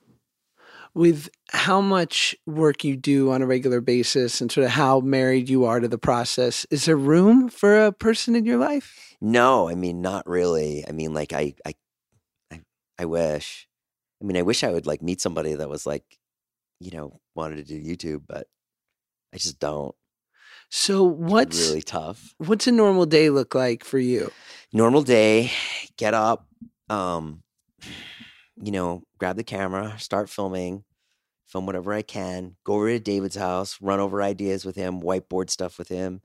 with how much work you do on a regular basis and sort of how married you are to the process, is there room for a person in your life? No, I mean not really. I mean like I I I, I wish. I mean I wish I would like meet somebody that was like, you know, wanted to do YouTube, but I just don't. So what's It's really tough. what's a normal day look like for you? Normal day, get up, um, you know, grab the camera, start filming, film whatever I can, go over to David's house, run over ideas with him, whiteboard stuff with him.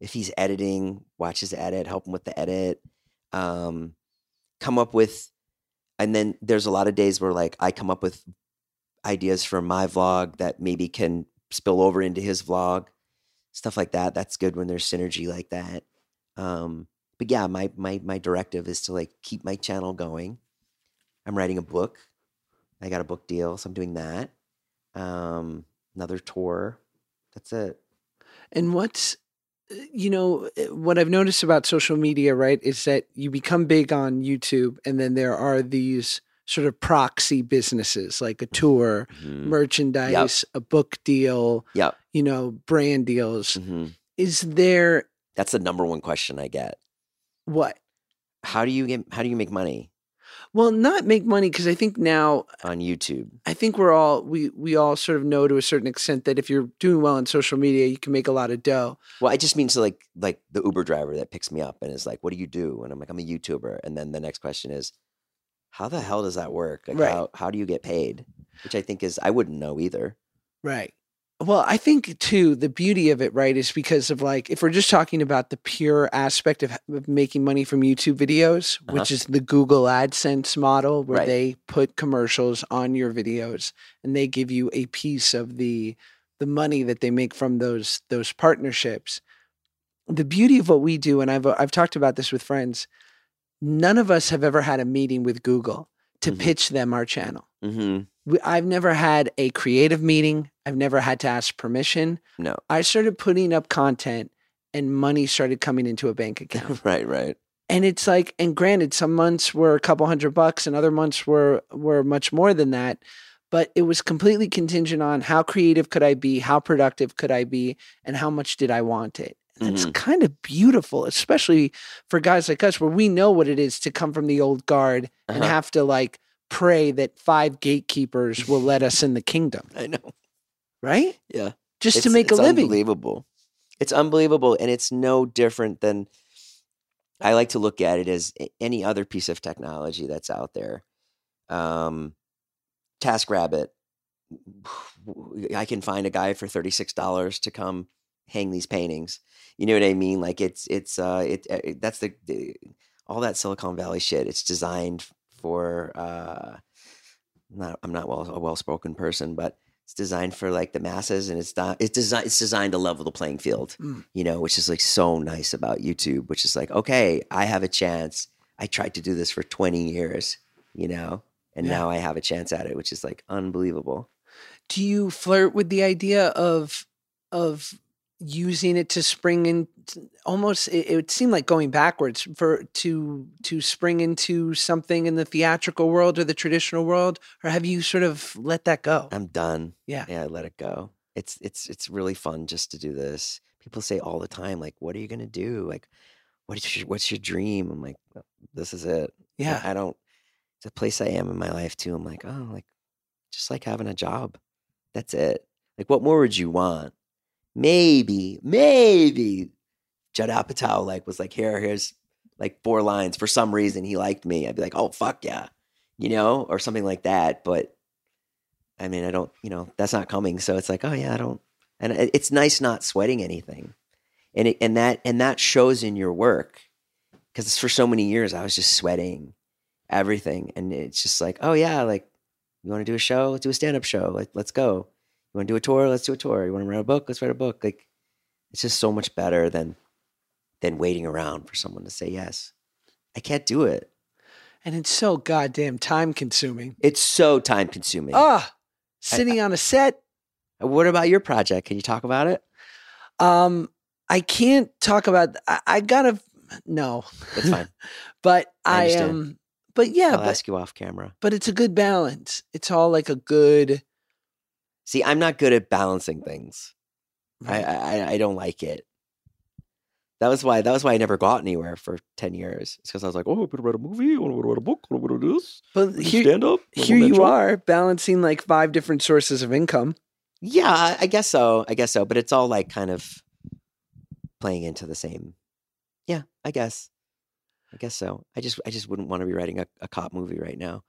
If he's editing, watch his edit, help him with the edit. Um, come up with, and then there's a lot of days where like I come up with ideas for my vlog that maybe can spill over into his vlog, stuff like that. That's good when there's synergy like that. Um, but yeah, my my my directive is to like keep my channel going. I'm writing a book. I got a book deal, so I'm doing that. Um, another tour. That's it. And what's you know what I've noticed about social media, right, is that you become big on YouTube, and then there are these sort of proxy businesses like a tour, Mhm. merchandise, a book deal, Yep. you know, brand deals. hmm Is there That's the number one question I get. what? How do you get? How do you make money Well, not make money because I think now uh, on YouTube? I think we're all we we all sort of know to a certain extent that if you're doing well on social media, you can make a lot of dough. Well, I just mean to like like the Uber driver that picks me up and is like, "What do you do?" And I'm like, "I'm a YouTuber." And then the next question is, "How the hell does that work? Like, Right. how how do you get paid?" Which I think is I wouldn't know either. Right. Well, I think too the beauty of it, right, is because of like if we're just talking about the pure aspect of, of making money from YouTube videos, which is the Google AdSense model, where Right. they put commercials on your videos and they give you a piece of the the money that they make from those those partnerships. The beauty of what we do, and I've I've talked about this with friends, none of us have ever had a meeting with Google to Mhm. pitch them our channel hmm we, I've never had a creative meeting. I've never had to ask permission. No. I started putting up content and money started coming into a bank account. right. Right. and it's like, and granted, some months were a couple hundred bucks and other months were were much more than that. But it was completely contingent on how creative could I be, how productive could I be, and how much did I want it. And It's kind of beautiful, especially for guys like us, where we know what it is to come from the old guard and Uh-huh. have to like pray that five gatekeepers will let us in the kingdom, I know. right? Yeah. Just to make a it's living. Unbelievable. It's unbelievable, and it's no different than. I like to look at it as any other piece of technology that's out there. Um, TaskRabbit. I can find a guy for thirty six dollars to come hang these paintings. You know what I mean? Like it's it's uh it, uh, it that's the, the all that Silicon Valley shit. It's designed for uh not I'm not well a well spoken person, but it's designed for like the masses and it's not it's designed it's designed to level the playing field Mm. you know which is like so nice about youtube which is like okay i have a chance i tried to do this for 20 years you know and Yeah. now i have a chance at it which is like unbelievable Do you flirt with the idea of of using it to spring in almost it, it would seem like going backwards for to to spring into something in the theatrical world or the traditional world or have you sort of let that go i'm done yeah yeah I let it go it's it's it's really fun just to do this people say all the time like what are you gonna do like what is your, what's your dream i'm like "Well, this is it yeah I don't. It's a place I am in my life too. I'm like, oh, like just like having a job. That's it. Like, what more would you want? Maybe, maybe Judd Apatow like was like, here, here's like four lines. For some reason, he liked me. I'd be like, oh fuck yeah, you know, or something like that. But I mean, I don't, you know, that's not coming. So it's like, oh yeah, I don't. And it's nice not sweating anything, and it, and that and that shows in your work because for so many years I was just sweating everything, and it's just like, oh yeah, like you want to do a show, let's do a stand up show, like let's go. You want to do a tour, let's do a tour. You want to write a book, let's write a book. Like it's just so much better than than waiting around for someone to say yes. I can't do it. and it's so goddamn time consuming It's so time consuming. ah sitting on a set What about your project? Can you talk about it? um i can't talk about i, I gotta no That's fine. but I i am but yeah I'll but, ask you off camera. but it's a good balance it's all like a good See, I'm not good at balancing things. I, I I don't like it. That was why that was why I never got anywhere for ten years. It's because I was like, oh, I'm gonna write a movie, I want to write a book, I want to do this, but here, stand up. here you are balancing like five different sources of income Yeah, I- guess so. I guess so. But it's all like kind of playing into the same. Yeah, I guess. I guess so. I just I just wouldn't want to be writing a, a cop movie right now.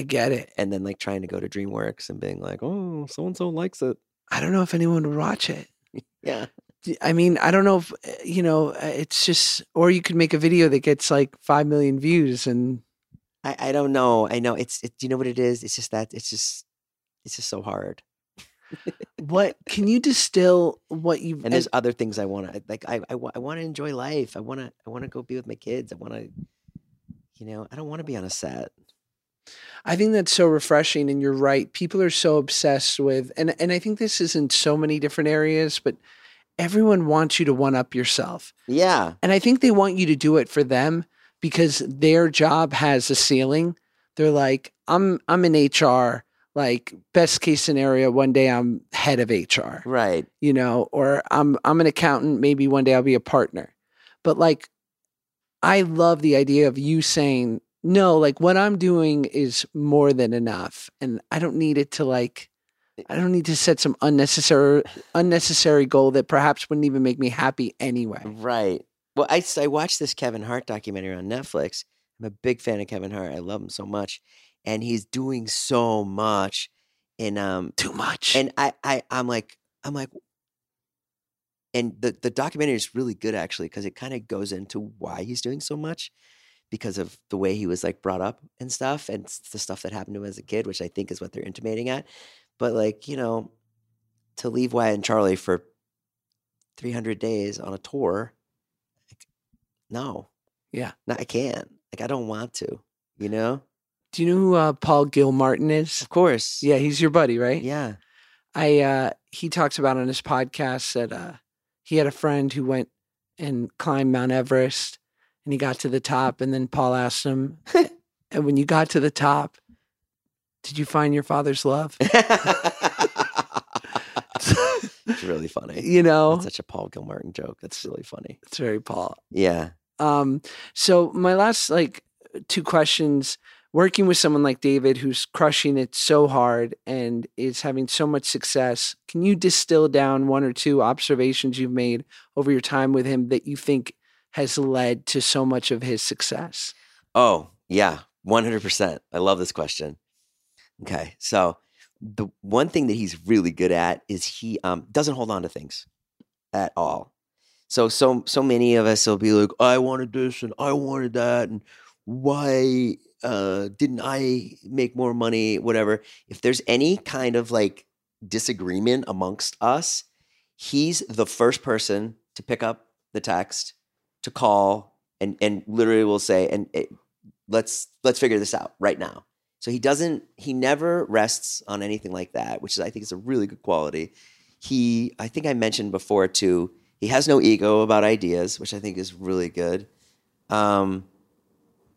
I get it. And then like trying to go to DreamWorks and being like, oh, so and so likes it. I don't know if anyone would watch it. Yeah. I mean, I don't know if uh, you know. uh, It's just, or you could make a video that gets like five million views, and I, I don't know. I know it's it, do you know what it is? It's just that it's just it's just so hard. what can you distill what you've? And there's other things I want to like. I I, I want to enjoy life. I want to I want to go be with my kids. I want to, you know, I don't want to be on a set. I think that's so refreshing, and you're right. People are so obsessed with, and and I think this is in so many different areas, but everyone wants you to one up yourself, Yeah. and I think they want you to do it for them because their job has a ceiling. They're like, I'm I'm in HR. Like best case scenario, one day I'm head of HR. Right. you know, or I'm I'm an accountant, maybe one day I'll be a partner. But like I love the idea of you saying, no, like what I'm doing is more than enough and I don't need it to like I don't need to set some unnecessary unnecessary goal that perhaps wouldn't even make me happy anyway. Right. Well, I, I watched this Kevin Hart documentary on Netflix. I'm a big fan of Kevin Hart. I love him so much, and he's doing so much. And um, Too much. and I, I, I'm like, I'm like, and the the documentary is really good actually because it kind of goes into why he's doing so much because of the way he was like brought up and stuff, and the stuff that happened to him as a kid, which I think is what they're intimating at. But like, you know, to leave Wyatt and Charlie for 300 days on a tour, like, no, Yeah. no, I can't. Like, I don't want to. You know, Do you know who uh, Paul Gilmartin is? of course. Yeah, he's your buddy, right? Yeah. I uh he talks about on his podcast that uh he had a friend who went and climbed Mount Everest and he got to the top and then Paul asked him and when you got to the top did you find your father's love? it's really funny. you know, That's such a Paul Gilmartin joke. That's really funny. it's very Paul. Yeah. Um so my last like two questions working with someone like David who's crushing it so hard and is having so much success, can you distill down one or two observations you've made over your time with him that you think has led to so much of his success? Oh, yeah. 100%. I love this question. Okay. So, the one thing that he's really good at is he um, doesn't hold on to things at all. So, so, so many of us will be like, I wanted this and I wanted that. And why uh, didn't I make more money? Whatever. If there's any kind of like disagreement amongst us, he's the first person to pick up the text, to call, and and literally will say, and it, let's let's figure this out right now. So he doesn't he never rests on anything like that, which is I think is a really good quality. He I think I mentioned before too, he has no ego about ideas, which I think is really good. Um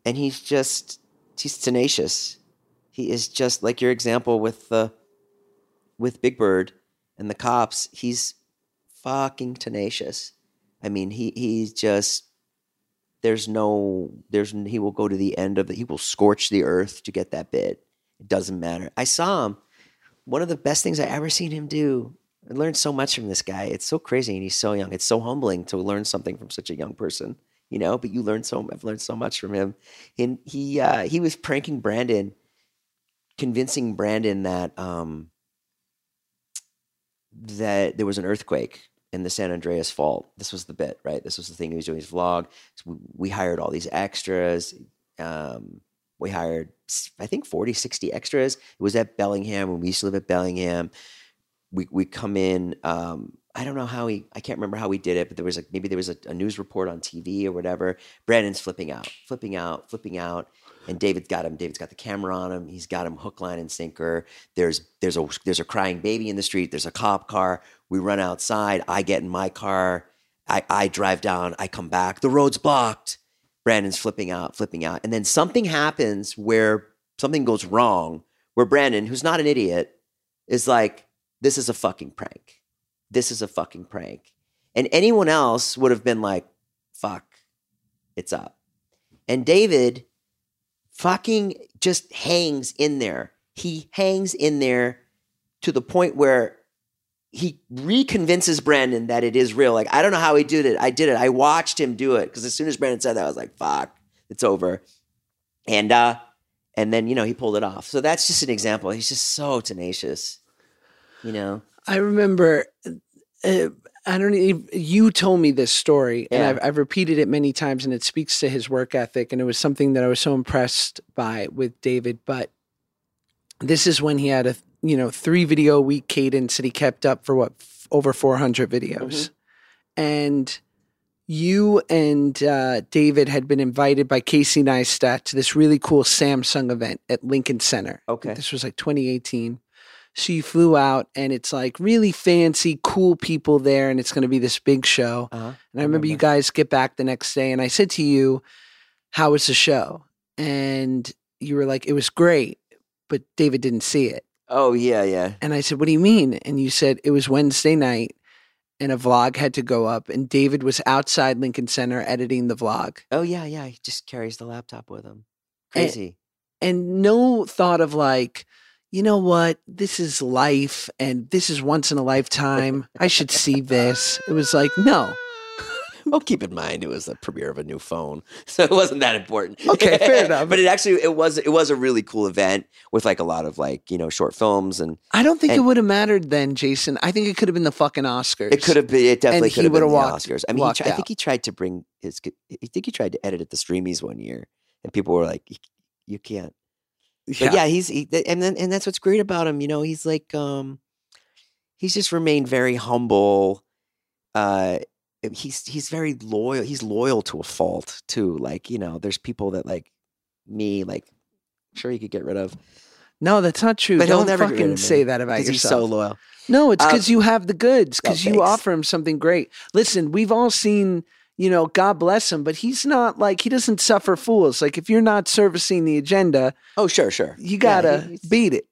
and he's just he's tenacious. He is just like your example with the with Big Bird and the cops. He's fucking tenacious. I mean, he he's just there's no there's he will go to the end of the he will scorch the earth to get that bit. It doesn't matter. I saw him. One of the best things I ever seen him do. I learned so much from this guy. It's so crazy and he's so young. It's so humbling to learn something from such a young person, you know, but you learn so I've learned so much from him. And he uh he was pranking Brandon, convincing Brandon that um that there was an earthquake in the San Andreas Fault. This was the bit, right? This was the thing he was doing his vlog. So we, we hired all these extras. Um, we hired, I think, 40, 60 extras. It was at Bellingham when we used to live at Bellingham. We, we come in. Um, I don't know how he, I can't remember how we did it, but there was like, maybe there was a, a news report on TV or whatever. Brandon's flipping out, flipping out, flipping out. And David's got him. David's got the camera on him. He's got him hook, line, and sinker. There's there's a there's a crying baby in the street. There's a cop car. We run outside. I get in my car. I, I drive down. I come back. The road's blocked. Brandon's flipping out, flipping out. And then something happens where something goes wrong, where Brandon, who's not an idiot, is like, this is a fucking prank. This is a fucking prank. And anyone else would have been like, fuck, it's up. And David fucking just hangs in there. He hangs in there to the point where he reconvinces Brandon that it is real. Like, I don't know how he did it. I did it. I watched him do it because as soon as Brandon said that, I was like, fuck, it's over. And uh, and then you know he pulled it off. So that's just an example. He's just so tenacious. You know. I remember. Uh, I don't even, you told me this story and I've, I've repeated it many times and it speaks to his work ethic. And it was something that I was so impressed by with David. But this is when he had a, you know, three video a week cadence that he kept up for what, f- over 400 videos. And you and uh, David had been invited by Casey Neistat to this really cool Samsung event at Lincoln Center. Okay. This was like 2018. So you flew out and it's like really fancy, cool people there, and it's going to be this big show. Uh-huh. And I remember you guys get back the next day, and I said to you, How was the show? And you were like, It was great, but David didn't see it. Oh yeah, yeah. And I said, What do you mean? And you said, It was Wednesday night, and a vlog had to go up, and David was outside Lincoln Center editing the vlog. Oh yeah, yeah. He just carries the laptop with him. And- Crazy. and no thought of like, you know what, this is life and this is once in a lifetime. I should see this. It was like, no. Well, keep in mind it was the premiere of a new phone, so it wasn't that important. Okay, fair enough. but it actually it was it was a really cool event with like a lot of like you know short films and I don't think it would have mattered then, Jason. I think it could have been the fucking Oscars. it could have been it definitely could have been the walked- Oscars. I mean, he I think he tried to bring his. I think he tried to edit at the Streamies one year, and people were like, "You- "You can't." But yeah, he's he, and then and that's what's great about him. You know, he's like um, he's just remained very humble. Uh, he's he's very loyal. He's loyal to a fault too. Like you know, there's people that like me, like sure he could get rid of No, that's not true. But don't never fucking say that about yourself. he's so loyal. No, it's um, because you have the goods, oh, because you offer him something great. Listen, we've all seen, you know, God bless him, but he's not like, he doesn't suffer fools. Like, if you're not servicing the agenda, Oh sure, sure. you gotta he- beat it.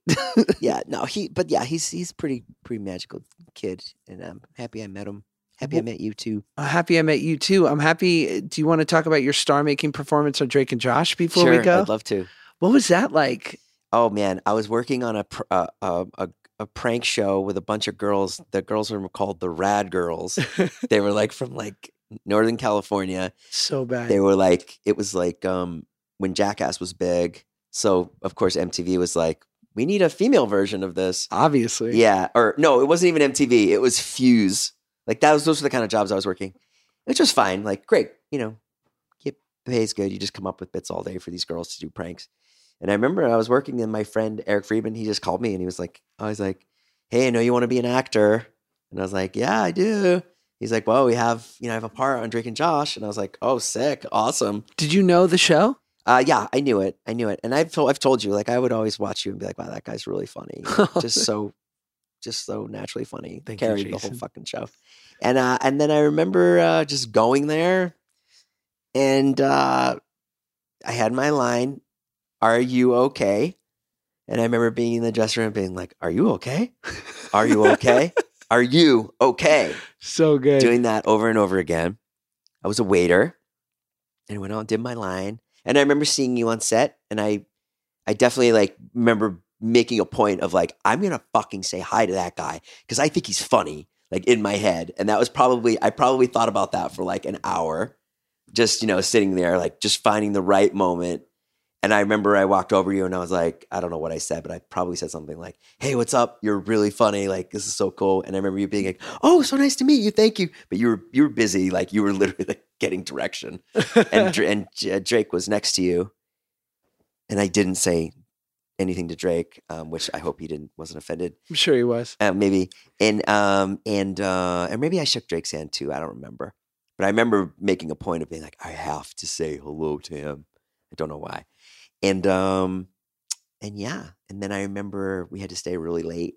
yeah, no, he, but yeah, he's he's pretty pretty magical kid, and I'm happy I met him. Happy I met you too. I'm happy I met you too. I'm happy. Do you want to talk about your star making performance on Drake and Josh before sure, we go? I'd love to. what was that like? Oh man, I was working on a pr- uh, uh, a a prank show with a bunch of girls. The girls were called the Rad Girls. they were like from like Northern California. So bad. They were like it was like um when Jackass was big. So of course MTV was like, we need a female version of this. Obviously. Yeah, or no, it wasn't even MTV. It was Fuse. Like that was those were the kind of jobs I was working, which was fine. Like great, you know, get pays good. You just come up with bits all day for these girls to do pranks. And I remember I was working, and my friend Eric Friedman, he just called me, and he was like, I was like, hey, I know you want to be an actor, and I was like, yeah, I do. He's like, well, we have, you know, I have a part on Drake and Josh, and I was like, oh, sick, awesome. Did you know the show? Uh, yeah, I knew it. I knew it. And I've told, I've told you, like, I would always watch you and be like, wow, that guy's really funny. just so, just so naturally funny. Thank you, carried the whole fucking show. And, uh, and then I remember, uh, just going there and, uh, I had my line, are you okay? And I remember being in the dressing room and being like, are you okay? Are you okay? are you okay? So good. doing that over and over again. I was a waiter and went on, did my line. And I remember seeing you on set and I I definitely like remember making a point of like, I'm gonna fucking say hi to that guy because I think he's funny, like in my head. And that was probably I probably thought about that for like an hour, just you know, sitting there, like just finding the right moment. And I remember I walked over to you and I was like, I don't know what I said, but I probably said something like, Hey, what's up? You're really funny. Like, this is so cool. And I remember you being like, Oh, so nice to meet you. Thank you. But you were you were busy, like you were literally like getting direction. And and Drake was next to you. And I didn't say anything to Drake, um, which I hope he didn't wasn't offended. I'm sure he was. Uh, maybe. And um and uh and maybe I shook Drake's hand too. I don't remember. But I remember making a point of being like, I have to say hello to him. I don't know why. And um and yeah. And then I remember we had to stay really late.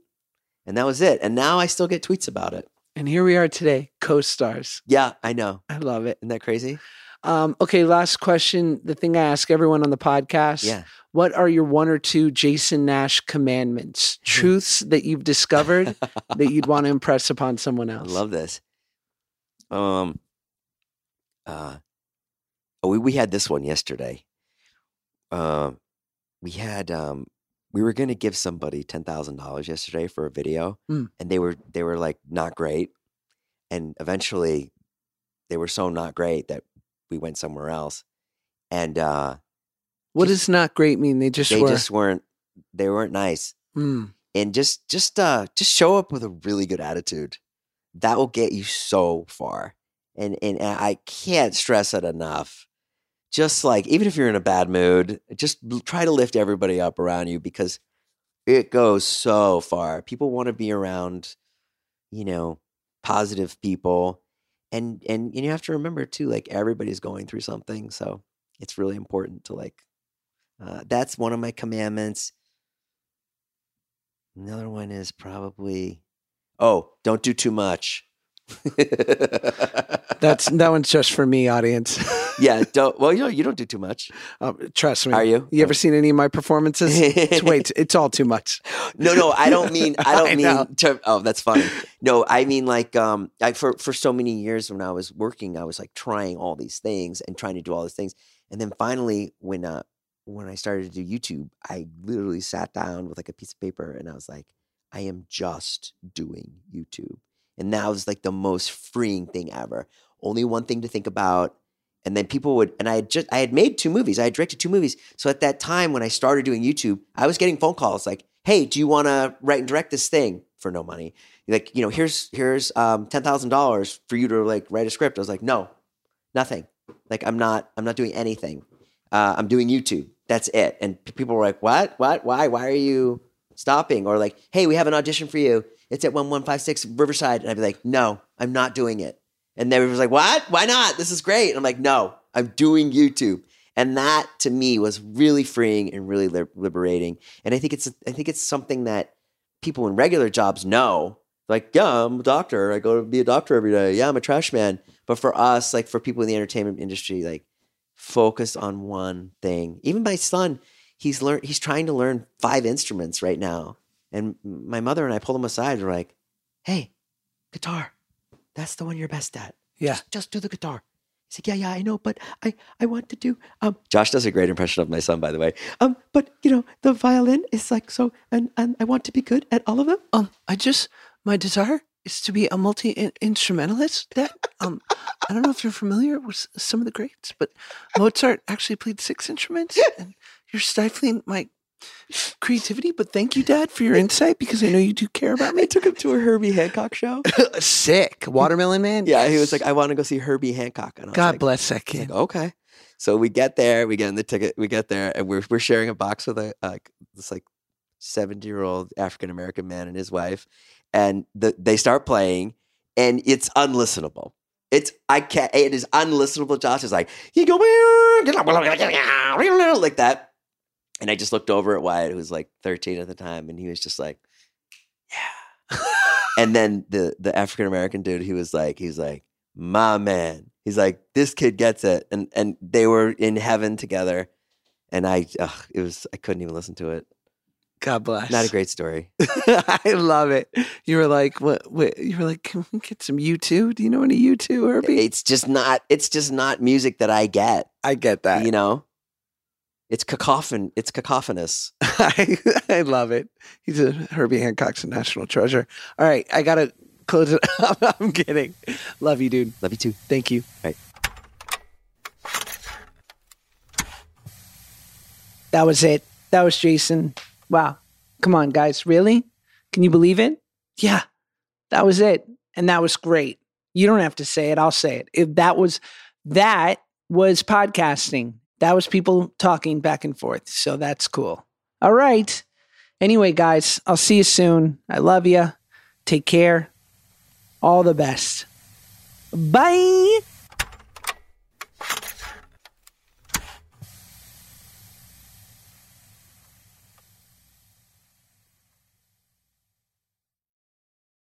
And that was it. And now I still get tweets about it. And here we are today, co-stars. Yeah, I know. I love it. Isn't that crazy? Um, okay, last question. The thing I ask everyone on the podcast. Yeah. What are your one or two Jason Nash commandments, truths that you've discovered that you'd want to impress upon someone else? I love this. Um uh oh, we, we had this one yesterday. Um we had um we were gonna give somebody ten thousand dollars yesterday for a video Mm. and they were they were like not great. And eventually they were so not great that we went somewhere else. and uh, What does not great mean? They just they were. just weren't they weren't nice. Mm. And just just uh just show up with a really good attitude. That will get you so far. And and I can't stress it enough. Just like even if you're in a bad mood, just try to lift everybody up around you because it goes so far. People want to be around, you know, positive people. And and and you have to remember too, like everybody's going through something. So it's really important to like uh, that's one of my commandments. Another one is probably, oh, don't do too much. That's that one's just for me, audience. yeah. Don't. Well, you know, you don't do too much. Um, trust me. Are you? You ever seen any of my performances? It's, wait, it's all too much. No, no, I don't mean. I don't I mean. To, oh, that's funny. No, I mean like um, I, for for so many years when I was working, I was like trying all these things and trying to do all these things, and then finally, when uh, when I started to do YouTube, I literally sat down with like a piece of paper and I was like, I am just doing YouTube, and that was like the most freeing thing ever. Only one thing to think about. And then people would, and I had just, I had made two movies. I had directed two movies. So at that time, when I started doing YouTube, I was getting phone calls like, "Hey, do you want to write and direct this thing for no money? Like, you know, here's here's um, ten thousand dollars for you to like write a script." I was like, "No, nothing. Like, I'm not, I'm not doing anything. Uh, I'm doing YouTube. That's it." And people were like, "What? What? Why? Why are you stopping?" Or like, "Hey, we have an audition for you. It's at one one five six Riverside." And I'd be like, "No, I'm not doing it." And they was like, "What? Why not? This is great." And I'm like, "No, I'm doing YouTube." And that to me was really freeing and really li- liberating. And I think it's I think it's something that people in regular jobs know. Like, yeah, I'm a doctor. I go to be a doctor every day. Yeah, I'm a trash man. But for us, like for people in the entertainment industry, like focus on one thing. Even my son, he's learned he's trying to learn five instruments right now. And my mother and I pulled him aside. We're like, hey, guitar. That's the one you're best at. Yeah. Just, just do the guitar. He's like, yeah, yeah, I know, but I, I want to do. Um, Josh does a great impression of my son, by the way. Um, but you know, the violin is like so, and and I want to be good at all of them. Um, I just my desire is to be a multi instrumentalist. That um, I don't know if you're familiar with some of the greats, but Mozart actually played six instruments, and you're stifling my creativity. But thank you, Dad, for your insight because I know you do care about me. I took him to a Herbie Hancock show. Sick, Watermelon Man. yeah, he was like, I want to go see Herbie Hancock. And I was God like, bless that kid. like, okay. So we get there, we get in the ticket, we get there, and we're we're sharing a box with a uh, this like seventy year old African American man and his wife, and the, they start playing, and it's unlistenable. It's I can't. It is unlistenable. Josh is like you go like that, and I just looked over at Wyatt, who was like thirteen at the time, and he was just like, yeah. and then the the African American dude, he was like, he's like, my man. He's like, this kid gets it, and and they were in heaven together, and I, ugh, it was I couldn't even listen to it. God bless. Not a great story. I love it. You were like, what? what you were like, can we get some U two? Do you know any U two, Herbie? It's just not. It's just not music that I get. I get that. You know, it's cacophon. It's cacophonous. I, I love it. He's a Herbie Hancock's a national treasure. All right, I gotta close it. up. I'm kidding. Love you, dude. Love you too. Thank you. Right. That was it. That was Jason. Wow. Come on, guys. Really? Can you believe it? Yeah. That was it. And that was great. You don't have to say it. I'll say it. If that was that was podcasting. That was people talking back and forth. So that's cool. All right. Anyway, guys, I'll see you soon. I love you. Take care. All the best. Bye.